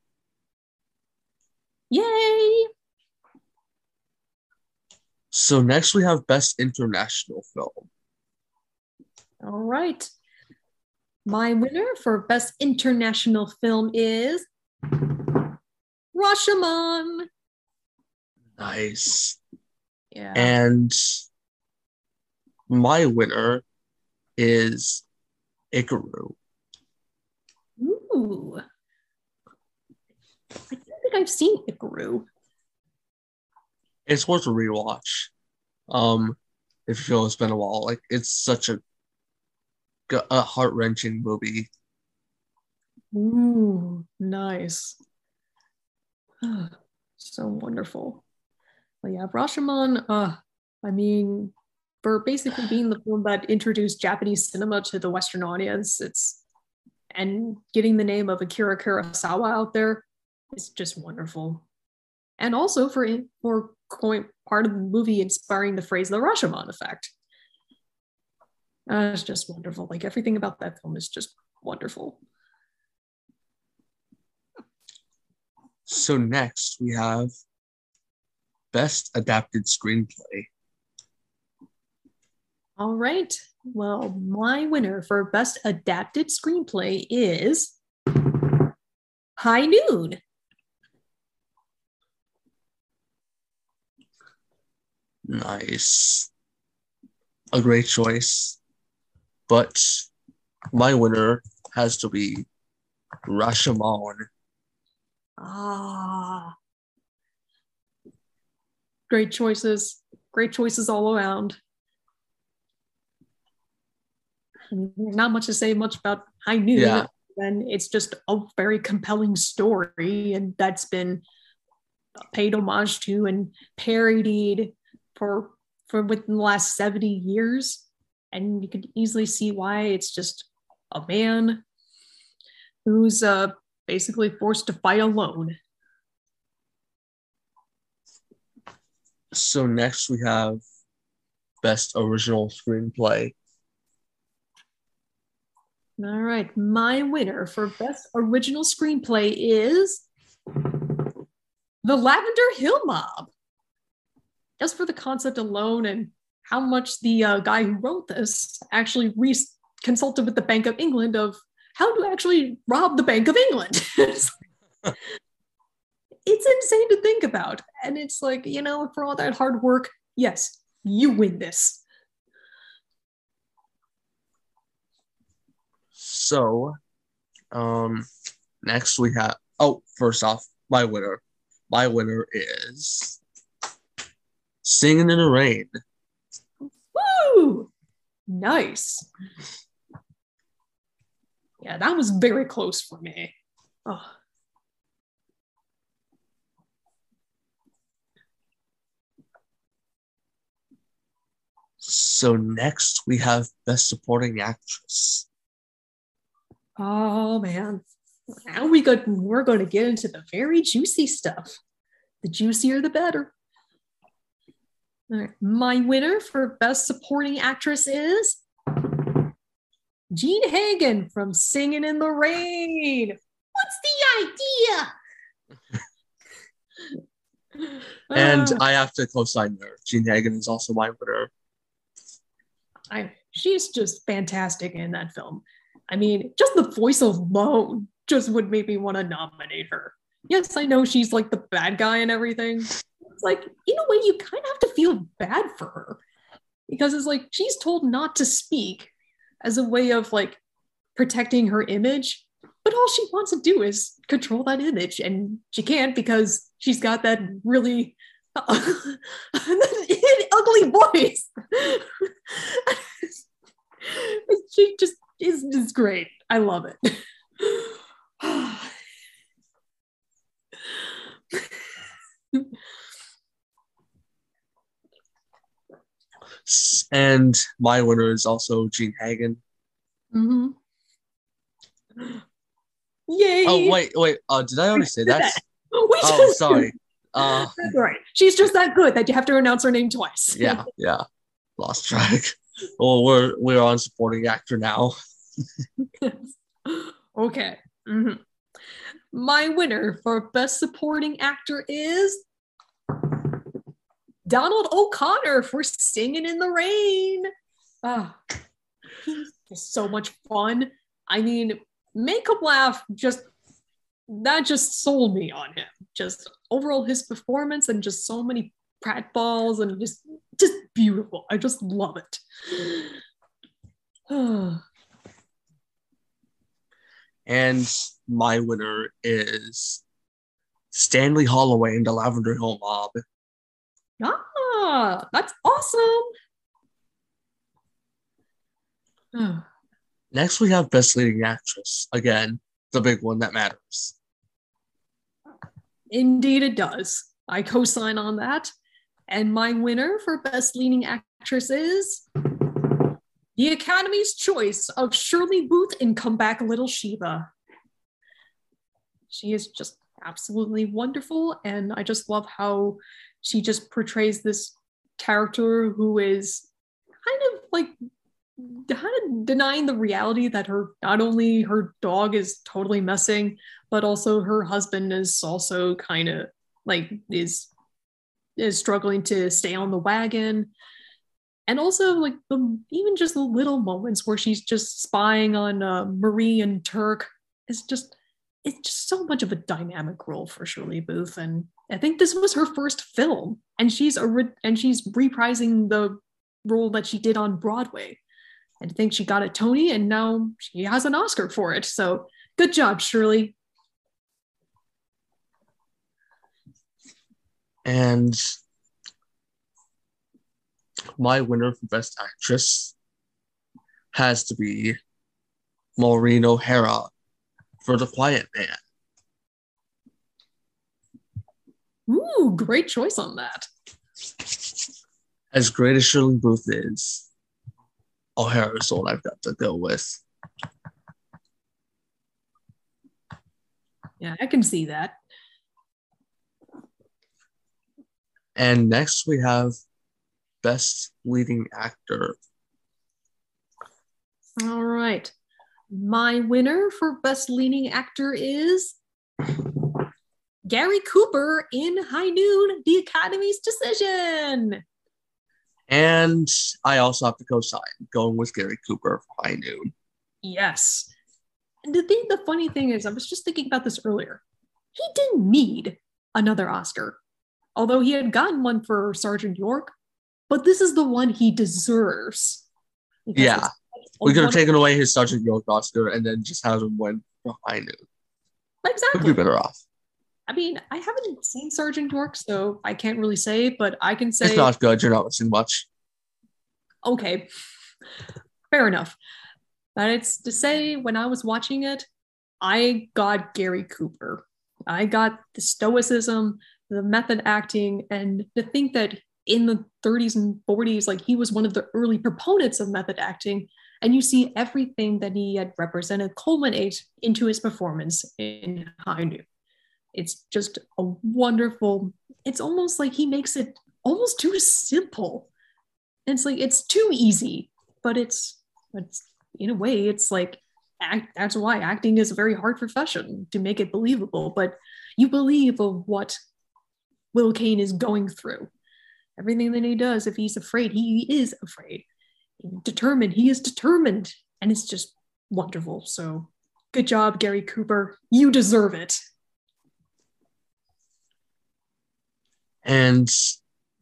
Yay! So next we have Best International Film. All right. My winner for Best International Film is Rashomon. Nice. Yeah. And my winner is Ikiru. Ooh. I don't think I've seen Ikiru. It's worth a rewatch. Um, if you feel it's been a while, like it's such a a heart wrenching movie. Ooh, nice. so wonderful. But yeah, Rashomon, uh, I mean, for basically being the film that introduced Japanese cinema to the Western audience, it's and getting the name of Akira Kurosawa out there is just wonderful. And also for for part of the movie inspiring the phrase the Rashomon effect. Uh, it's just wonderful. Like everything about that film is just wonderful. So next we have Best Adapted Screenplay. All right. Well, my winner for Best Adapted Screenplay is High Noon. Nice. A great choice. But my winner has to be Rashomon. Ah. Great choices. Great choices all around. Not much to say much about High Noon. Yeah. And it's just a very compelling story, and that's been paid homage to and parodied for for within the last 70 years. And you could easily see why it's just a man who's uh, basically forced to fight alone. So next we have Best Original Screenplay. All right, my winner for Best Original Screenplay is The Lavender Hill Mob. Just for the concept alone and how much the uh, guy who wrote this actually re- consulted with the Bank of England of how to actually rob the Bank of England. it's insane to think about. And it's like, you know, for all that hard work, yes, you win this. So, um, next we have. Oh, first off, my winner. My winner is "Singing in the Rain." Woo! Nice. Yeah, that was very close for me. Oh. So next we have Best Supporting Actress. Oh man. Now we go we're going to get into the very juicy stuff. The juicier the better. All right. My winner for Best Supporting Actress is Jean Hagen from Singing in the Rain. What's the idea? and uh, I have to co-sign there. Jean Hagen is also my winner. I she's just fantastic in that film. I mean, just the voice alone just would make me want to nominate her. Yes, I know she's like the bad guy and everything. It's like, in a way, you kind of have to feel bad for her because it's like she's told not to speak as a way of like protecting her image, but all she wants to do is control that image, and she can't because she's got that really ugly voice. she just is, is great. I love it. and my winner is also Jean Hagen. Mm-hmm. Yay! Oh wait, wait. Uh, did I already say that? that. oh, sorry. Uh, That's right. She's just that good that you have to announce her name twice. yeah, yeah. Lost track. Well, we're we're on supporting actor now. okay. Mm-hmm. My winner for best supporting actor is Donald O'Connor for Singing in the Rain. Ah, he's so much fun. I mean, Make 'em laugh just that just sold me on him. Just overall his performance and just so many prat pratfalls and just just beautiful. I just love it. and my winner is Stanley Holloway in the Lavender Hill Mob. Ah, that's awesome. Oh, Next, we have Best Leading Actress. Again, the big one that matters. Indeed, it does. I co sign on that. And my winner for Best Leading Actress is the Academy's choice of Shirley Booth in Come Back Little Sheba. She is just absolutely wonderful. And I just love how she just portrays this character who is kind of like kind of denying the reality that her not only her dog is totally messing but also her husband is also kind of like is is struggling to stay on the wagon. And also like the even just the little moments where she's just spying on uh, marie and turk is just it's just so much of a dynamic role for shirley booth and i think this was her first film and she's a re- and she's reprising the role that she did on broadway I think she got a Tony and now she has an Oscar for it. So good job, Shirley. And my winner for Best Actress has to be Maureen O'Hara for The Quiet Man. Ooh, great choice on that. As great as Shirley Booth is, O'Hara is all I've got to go with. Yeah, I can see that. And next we have Best Leading Actor. All right. My winner for Best Leading Actor is Gary Cooper in High Noon, The Academy's Decision. And I also have to co-sign going with Gary Cooper for High Noon. Yes. And the thing, the funny thing is, I was just thinking about this earlier. He didn't need another Oscar, although he had gotten one for Sergeant York, but this is the one he deserves. Yeah. We could have taken away his Sergeant York Oscar and then just have him win for High Noon. Exactly. We'd Exactly. be better off. I mean, I haven't seen Sergeant York, so I can't really say, but I can say It's not good. You're not missing much. okay, fair enough. But it's to say, when I was watching it, I got Gary Cooper. I got the stoicism, the method acting, and to think that in the 30s and 40s, like he was one of the early proponents of method acting, and you see everything that he had represented culminate into his performance in High Noon. It's just a wonderful, it's almost like he makes it almost too simple. It's like it's too easy, but it's it's in a way it's like act, that's why acting is a very hard profession to make it believable. But you believe of what Will Kane is going through. Everything that he does, if he's afraid, he is afraid. Determined, he is determined, and it's just wonderful. So, good job, Gary Cooper. You deserve it. And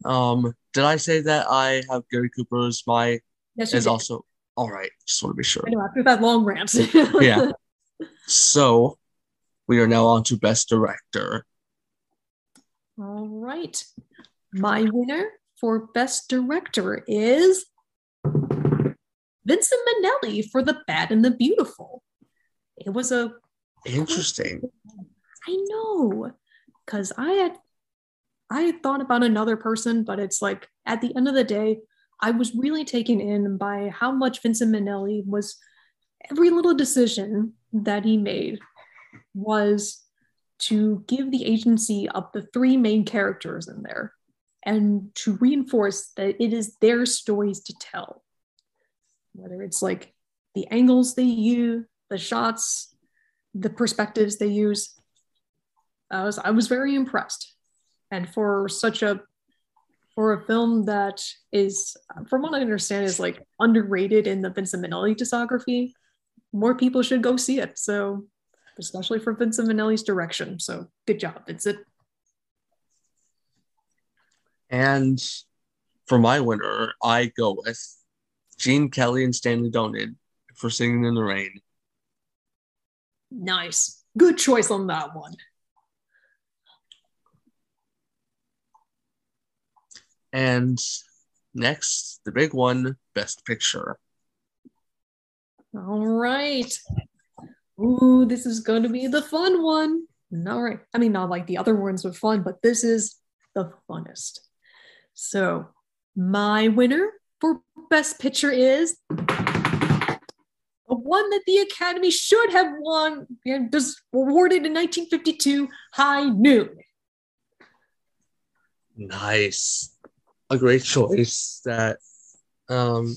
um, did I say that I have Gary Cooper as my Yes, is did. also all right? Just want to be sure. I know after that long rant. Yeah. So we are now on to Best Director. All right. My winner for Best Director is Vincent Minnelli for The Bad and the Beautiful. It was a, Interesting. I know, because I had, I thought about another person, but it's like at the end of the day, I was really taken in by how much Vincent Minnelli was, every little decision that he made was to give the agency of the three main characters in there and to reinforce that it is their stories to tell. Whether it's like the angles they use, the shots, the perspectives they use. I was I was very impressed. And for such a for a film that is, from what I understand, is like underrated in the Vincent Minnelli discography, more people should go see it. So especially for Vincent Minnelli's direction. So good job, Vincent. And for my winner, I go with Gene Kelly and Stanley Donen for Singing in the Rain. Nice. Good choice on that one. And next, the big one, Best Picture. All right. Ooh, this is going to be the fun one. All right. I mean, not like the other ones were fun, but this is the funnest. So, my winner for Best Picture is the one that the Academy should have won and was awarded in 1952 High Noon. Nice. A great choice that um,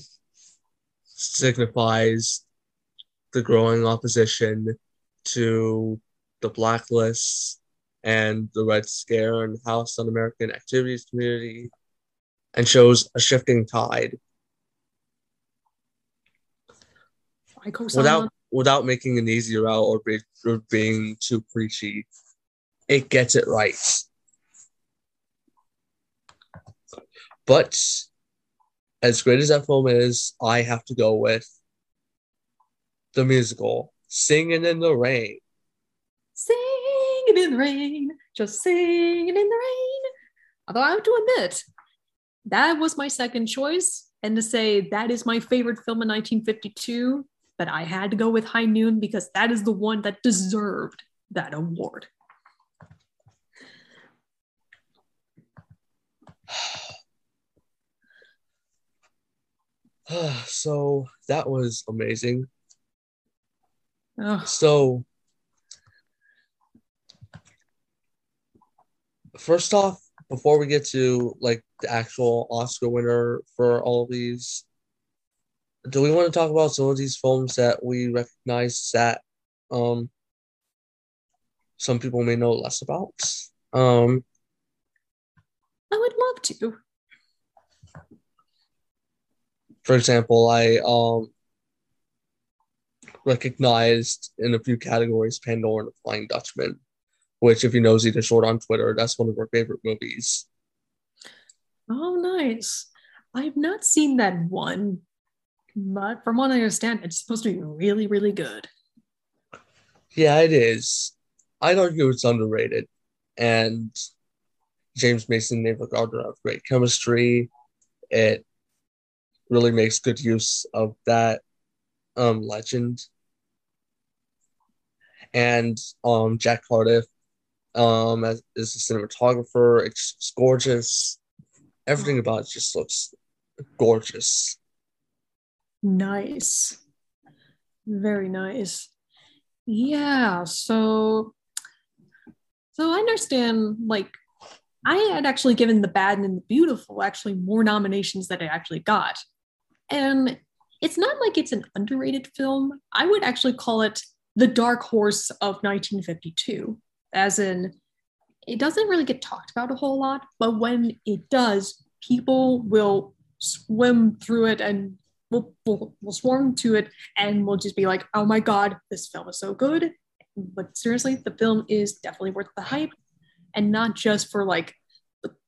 signifies the growing opposition to the blacklist and the Red Scare and House Un American Activities Committee and shows a shifting tide. Without without making an easy route or, be, or being too preachy, it gets it right. But as great as that film is, I have to go with the musical Singing in the Rain. Singing in the rain, just singing in the rain. Although I have to admit, that was my second choice. And to say that is my favorite film in 1952, but I had to go with High Noon because that is the one that deserved that award. so that was amazing. Oh. So, first off, before we get to like the actual Oscar winner for all of these, do we want to talk about some of these films that we recognize that um some people may know less about? Um, I would love to. For example, I um recognized in a few categories Pandora and the Flying Dutchman, which, if you know Zeta Short on Twitter, that's one of our favorite movies. Oh, nice. I've not seen that one, but from what I understand, it's supposed to be really, really good. Yeah, it is. I'd argue it's underrated. And James Mason and Ava Gardner have great chemistry. It really makes good use of that um, legend. And um, Jack Cardiff um, as, is a cinematographer. It's, gorgeous. Everything about it just looks gorgeous. Nice. Very nice. Yeah, so so I understand like I had actually given The Bad and the Beautiful actually more nominations than I actually got. And it's not like it's an underrated film. I would actually call it the dark horse of 1952, as in, it doesn't really get talked about a whole lot, but when it does, people will swim through it and will, will, will swarm to it and will just be like, oh my God, this film is so good. But seriously, the film is definitely worth the hype and not just for like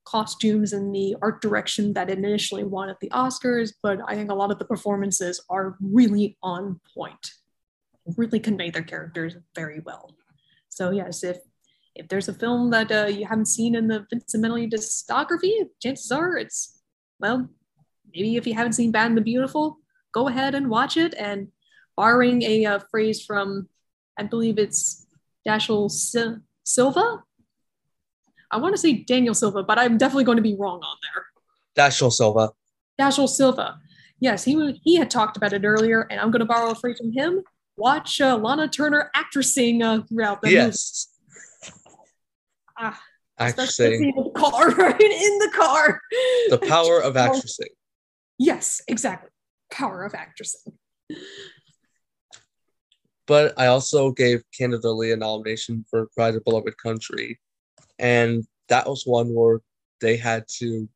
costumes and the art direction that initially won at the Oscars, but I think a lot of the performances are really on point, really convey their characters very well. So yes, if if there's a film that uh, you haven't seen in the Vincent Minnelli discography, chances are it's well, maybe if you haven't seen Bad and the Beautiful, go ahead and watch it. And borrowing a uh, phrase from, I believe it's Dashiell Silva, I want to say Daniel Silva, but I'm definitely going to be wrong on there. Dashiell Silva. Dashiell Silva. Yes, he he had talked about it earlier, and I'm going to borrow a phrase from him. Watch uh, Lana Turner actressing uh, throughout the yes. movie. Ah, actressing. In the car, right in the car. The power of actressing. Yes, exactly. Power of actressing. But I also gave Canada Lee a nomination for Pride of Beloved Country and that was one where they had to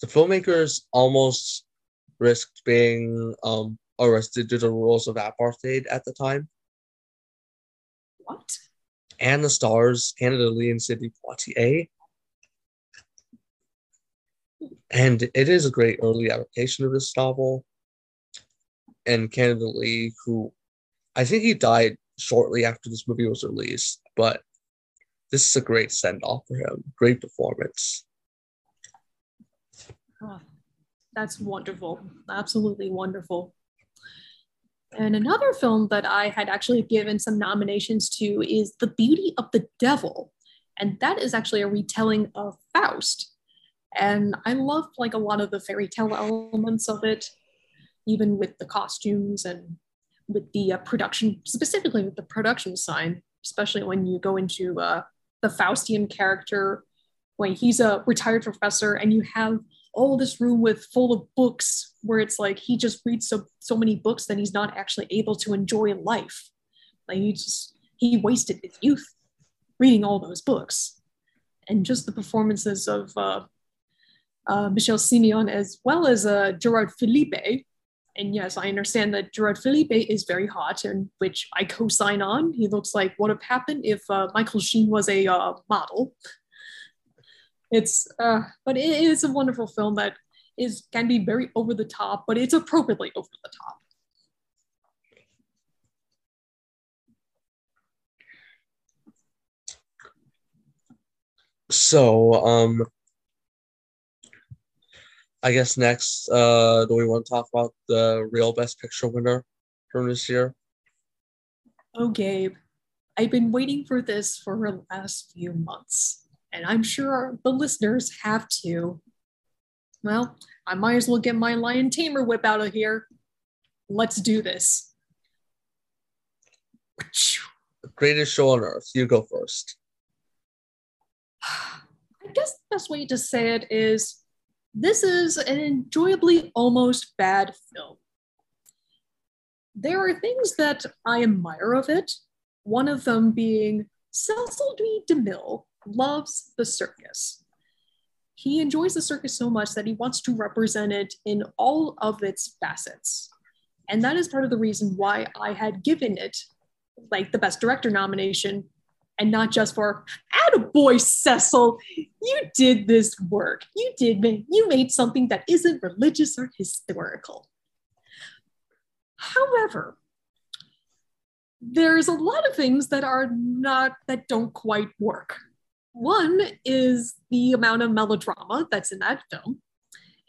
the filmmakers almost risked being um, arrested due to the rules of apartheid at the time. What? And the stars, Canada Lee and Sidney Poitier. And it is a great early adaptation of this novel. And Canada Lee, who I think he died shortly after this movie was released, but this is a great send off for him. Great performance. Oh, that's wonderful. Absolutely wonderful. And another film that I had actually given some nominations to is The Beauty of the Devil. And that is actually a retelling of Faust. And I love like a lot of the fairy tale elements of it, even with the costumes and with the uh, production, specifically with the production sign, especially when you go into uh, the Faustian character, when he's a retired professor and you have all this room with full of books where it's like he just reads so so many books that he's not actually able to enjoy life. Like he just he wasted his youth reading all those books, and just the performances of uh, uh, Michel Simon as well as uh, Gerard Philipe. And yes, I understand that Gerard Philipe is very hot, and which I co-sign on. He looks like what would have happened if uh, Michael Sheen was a uh, model it's uh but it is a wonderful film that is can be very over the top but it's appropriately over the top so um i guess next uh do we want to talk about the real best picture winner from this year oh gabe i've been waiting for this for the last few months and I'm sure the listeners have too. Well, I might as well get my lion tamer whip out of here. Let's do this. The greatest show on earth. You go first. I guess the best way to say it is this is an enjoyably almost bad film. There are things that I admire of it, one of them being Cecil B. DeMille loves the circus. He enjoys the circus so much that he wants to represent it in all of its facets. And that is part of the reason why I had given it like the best director nomination and not just for attaboy cecil you did this work. You did you made something that isn't religious or historical. However there's a lot of things that are not that don't quite work. One is the amount of melodrama that's in that film.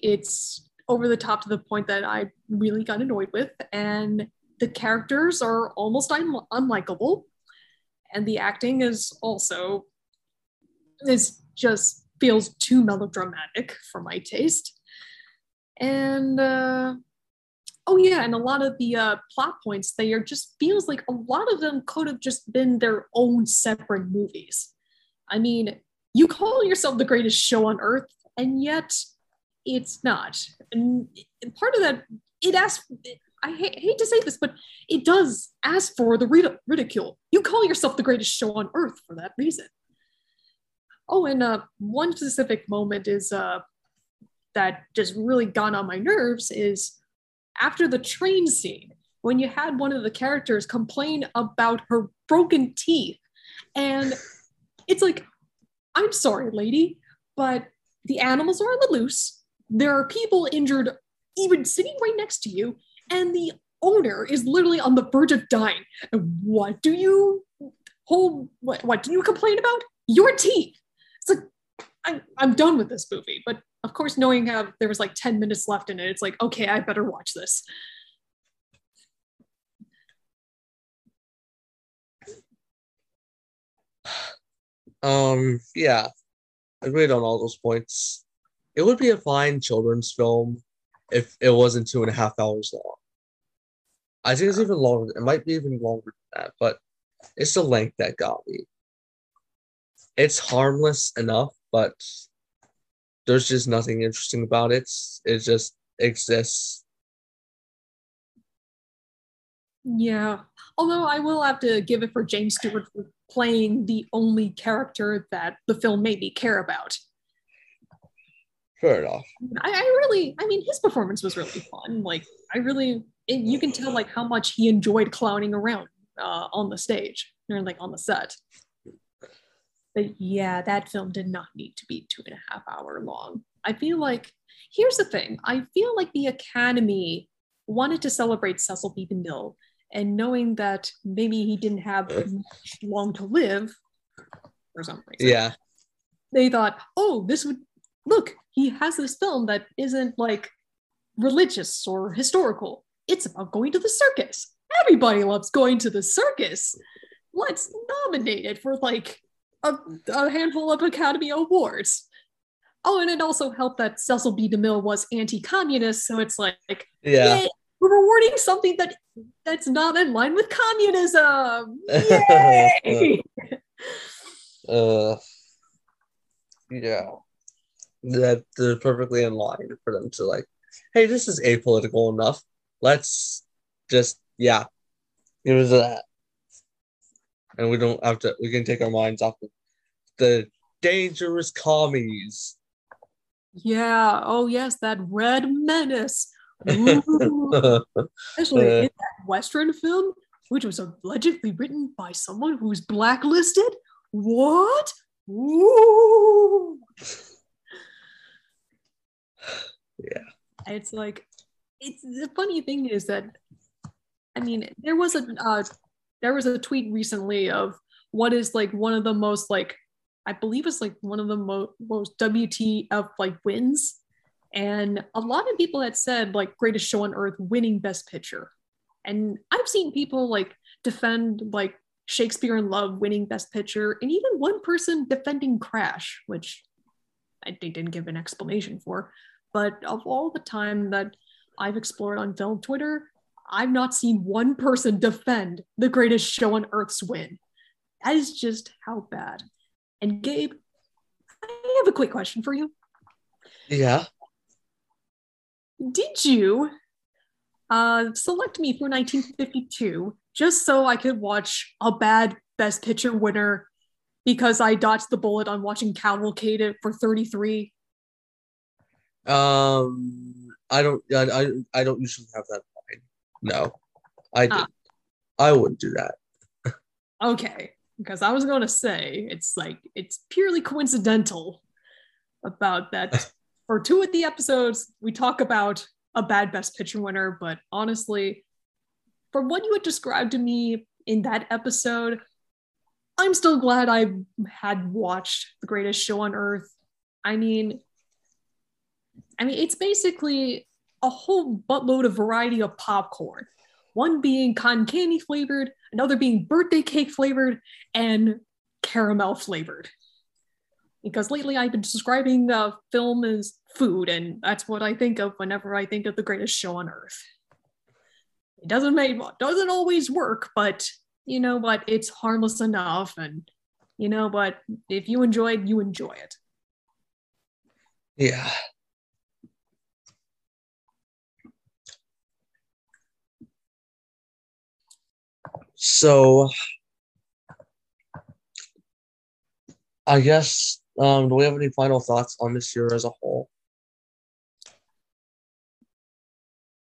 It's over the top to the point that I really got annoyed with, and the characters are almost un- unlikable, and the acting is also is just feels too melodramatic for my taste. And uh, oh yeah, and a lot of the uh, plot points they just feels like a lot of them could have just been their own separate movies I mean, you call yourself the greatest show on earth, and yet it's not. And part of that, it asks, I hate to say this, but it does ask for the ridicule. You call yourself the greatest show on earth for that reason. Oh, and uh, one specific moment is uh, that just really got on my nerves is after the train scene when you had one of the characters complain about her broken teeth and it's like, I'm sorry, lady, but the animals are on the loose. There are people injured, even sitting right next to you, and the owner is literally on the verge of dying. And what do you hold? What, what do you complain about? Your teeth. It's like, I'm, I'm done with this movie. But of course, knowing how there was like 10 minutes left in it, it's like, okay, I better watch this. Um, yeah, I agreed on all those points. It would be a fine children's film if it wasn't two and a half hours long. I think it's even longer. It might be even longer than that, but it's the length that got me. It's harmless enough, but there's just nothing interesting about it. It just exists. Yeah. Although I will have to give it for James Stewart for playing the only character that the film made me care about. Fair enough. I, I really, I mean, his performance was really fun. Like, I really, it, you can tell like how much he enjoyed clowning around uh, on the stage or like on the set. But yeah, that film did not need to be two and a half hour long. I feel like here's the thing. I feel like the Academy wanted to celebrate Cecil B. DeMille and knowing that maybe he didn't have long to live for some reason. Yeah. They thought, oh, this would look, he has this film that isn't like religious or historical. It's about going to the circus. Everybody loves going to the circus. Let's nominate it for like a, a handful of Academy Awards. Oh, and it also helped that Cecil B. DeMille was anti-communist, so it's like, Yeah. yay, we're rewarding something that that's not in line with communism. Yay! Uh, yeah. That they're perfectly in line for them to like, hey, this is apolitical enough. Let's just yeah, give us that. And we don't have to we can take our minds off of the dangerous commies. yeah. Oh yes, that red menace. Especially Uh. in that Western film, which was allegedly written by someone who's blacklisted. What? Ooh. Yeah. It's like, it's the funny thing is that, I mean, there was a uh, there was a tweet recently of what is like one of the most like I believe it's like one of the mo- most WTF like wins, and a lot of people had said like greatest show on earth winning best picture, and I've seen people like defend like Shakespeare in Love winning best picture, and even one person defending Crash, which I, they didn't give an explanation for. But of all the time that I've explored on film Twitter, I've not seen one person defend the greatest show on earth's win. That is just how bad. And Gabe, I have a quick question for you. Yeah. Did you uh, select me for 1952 just so I could watch a bad Best Picture winner because I dodged the bullet on watching Cavalcade for 33? Um I don't I, I, I don't usually have that in mind. No. I Ah. did. I wouldn't do that. Okay, because I was going to say it's like it's purely coincidental about that. For two of the episodes, we talk about a bad Best Picture winner, but honestly, from what you had described to me in that episode, I'm still glad I had watched The Greatest Show on Earth. I mean, I mean, it's basically a whole buttload of variety of popcorn. One being cotton candy flavored, another being birthday cake flavored, and caramel flavored. Because lately I've been describing the film as food, and that's what I think of whenever I think of the greatest show on earth. It doesn't make doesn't always work, but you know what? It's harmless enough, and you know what? If you enjoy it, you enjoy it. Yeah. So I guess um do we have any final thoughts on this year as a whole?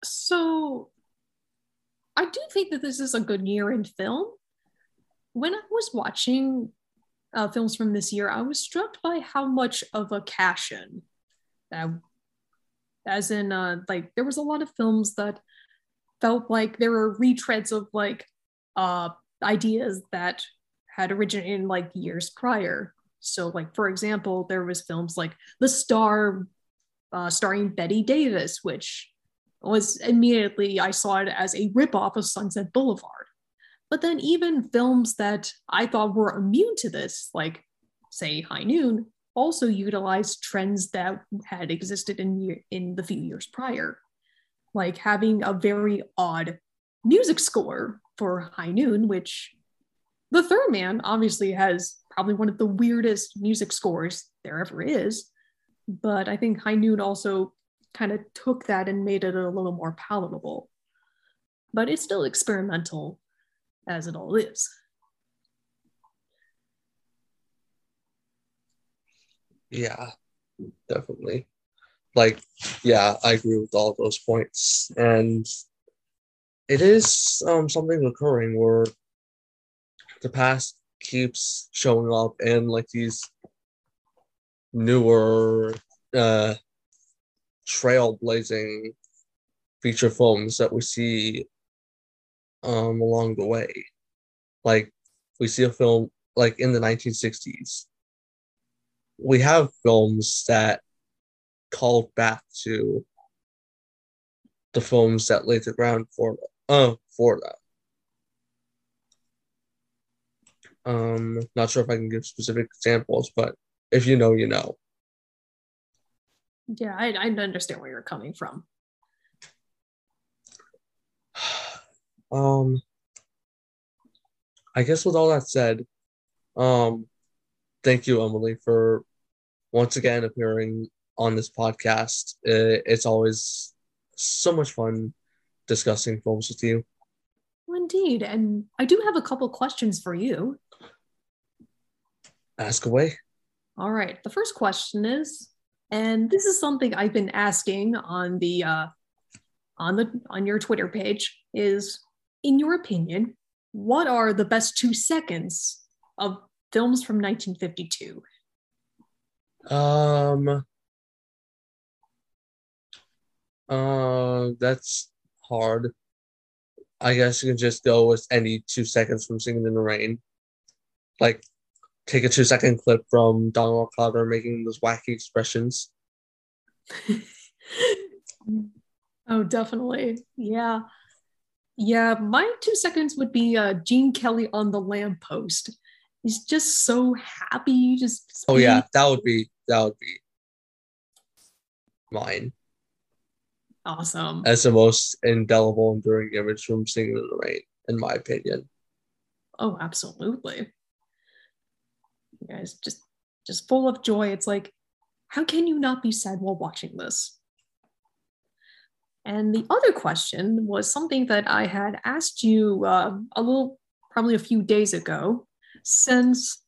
So I do think that this is a good year in film. When I was watching uh, films from this year, I was struck by how much of a cash in. Uh, as in, uh, like, there was a lot of films that felt like there were retreads of like uh, ideas that had originated in like years prior. So, like for example, there was films like The Star, uh, starring Bette Davis, which was immediately I saw it as a ripoff of Sunset Boulevard. But then even films that I thought were immune to this, like say High Noon, also utilized trends that had existed in in the few years prior, like having a very odd music score for High Noon, which the Third Man obviously has probably one of the weirdest music scores there ever is. But I think High Noon also kind of took that and made it a little more palatable. But it's still experimental as it all is. Yeah, definitely. Like, yeah, I agree with all those points. And it is um something recurring where the past keeps showing up in like these newer uh trailblazing feature films that we see um along the way. Like we see a film like in the 1960s. We have films that called back to the films that laid the ground for uh for that. Um, not sure if I can give specific examples, but if you know, you know. Yeah, I, I understand where you're coming from. Um, I guess with all that said, um, thank you, Emily, for once again appearing on this podcast. It's always so much fun discussing films with you. Indeed. And I do have a couple questions for you. Ask away. All right. The first question is, and this is something I've been asking on the uh, on the on your Twitter page, is in your opinion, what are the best two seconds of films from 1952? Um, uh, that's hard. I guess you can just go with any two seconds from Singing in the Rain. Like, take a two second clip from Donald O'Connor making those wacky expressions. oh, definitely. Yeah. Yeah, my two seconds would be uh, Gene Kelly on the lamppost. He's just so happy. You Just oh yeah, that would be that would be mine. Awesome. As the most indelible, enduring image from Singing in the Rain, in my opinion. Oh, absolutely. You guys just just full of joy. It's like, how can you not be sad while watching this? And the other question was something that I had asked you uh, a little, probably a few days ago, since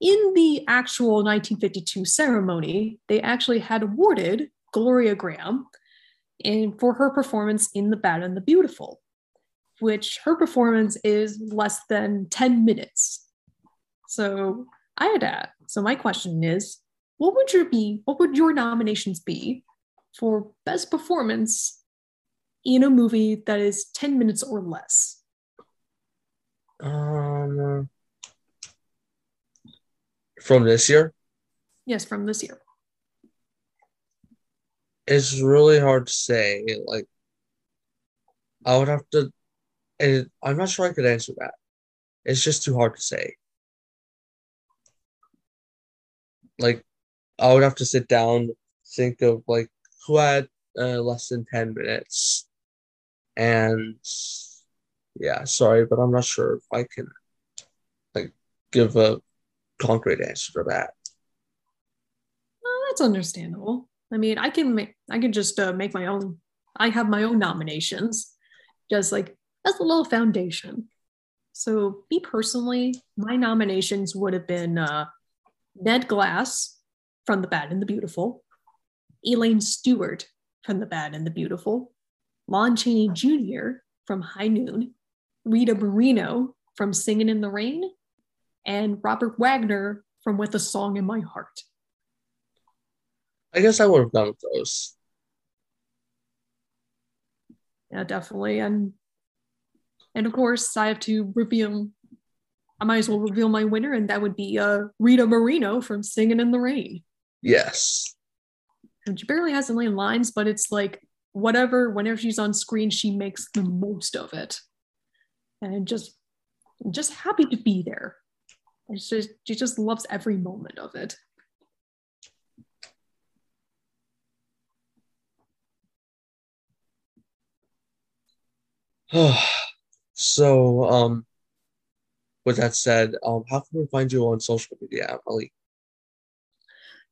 in the actual 1952 ceremony, they actually had awarded Gloria Grahame in, for her performance in The Bad and the Beautiful, which her performance is less than 10 minutes. So I had asked, so my question is, what would your be, what would your nominations be for best performance in a movie that is 10 minutes or less? Um, from this year? Yes, from this year. It's really hard to say. Like, I would have to. It, I'm not sure I could answer that. It's just too hard to say. Like, I would have to sit down, think of like who had uh, less than 10 minutes and yeah, sorry, but I'm not sure if I can like give a concrete answer to that. Well, that's understandable. I mean, I can make I can just uh, make my own. I have my own nominations, just like as a little foundation. So, me personally, my nominations would have been uh, Ned Glass from The Bad and the Beautiful, Elaine Stewart from The Bad and the Beautiful, Lon Chaney Jr. from High Noon, Rita Moreno from Singing in the Rain, and Robert Wagner from With a Song in My Heart. I guess I would have gone with those. Yeah, definitely. And and of course I have to reveal I might as well reveal my winner, and that would be uh, Rita Moreno from Singing in the Rain. Yes. And she barely has any lines, but it's like whatever, whenever she's on screen, she makes the most of it. And just just happy to be there. And she, she just loves every moment of it. so um with that said, um how can we find you on social media, Emily?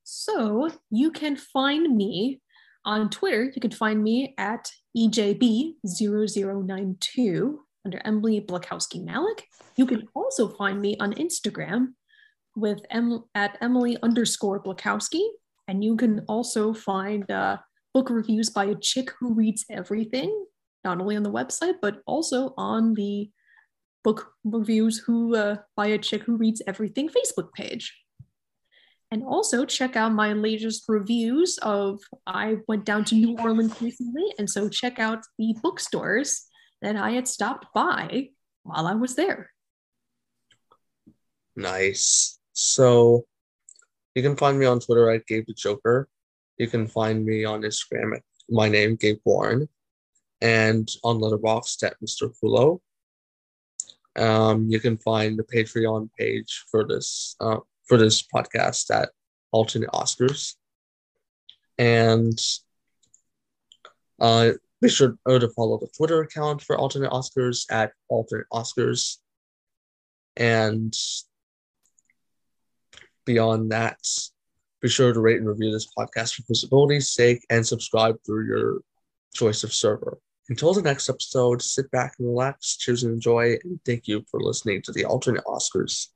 So you can find me on Twitter, you can find me at EJB0092 under Emily Blakowski Malek. You can also find me on Instagram with em- at Emily underscore Blakowski. And you can also find uh, book reviews by a chick who reads everything, not only on the website, but also on the book reviews who uh, by a chick who reads everything Facebook page. And also check out my latest reviews of I went down to New Orleans recently, and so check out the bookstores that I had stopped by while I was there. Nice. So you can find me on Twitter at Gabe the Joker. you can find me on Instagram at my name, Gabe Guarin, and on Letterboxd at Mr. Hulot. Um, you can find the Patreon page for this uh, for this podcast at Alternate Oscars, and uh, be sure to follow the Twitter account for Alternate Oscars at Alternate Oscars, and beyond that, be sure to rate and review this podcast for visibility's sake and subscribe through your choice of server. Until the next episode, sit back and relax, choose and enjoy, and thank you for listening to the Alternate Oscars.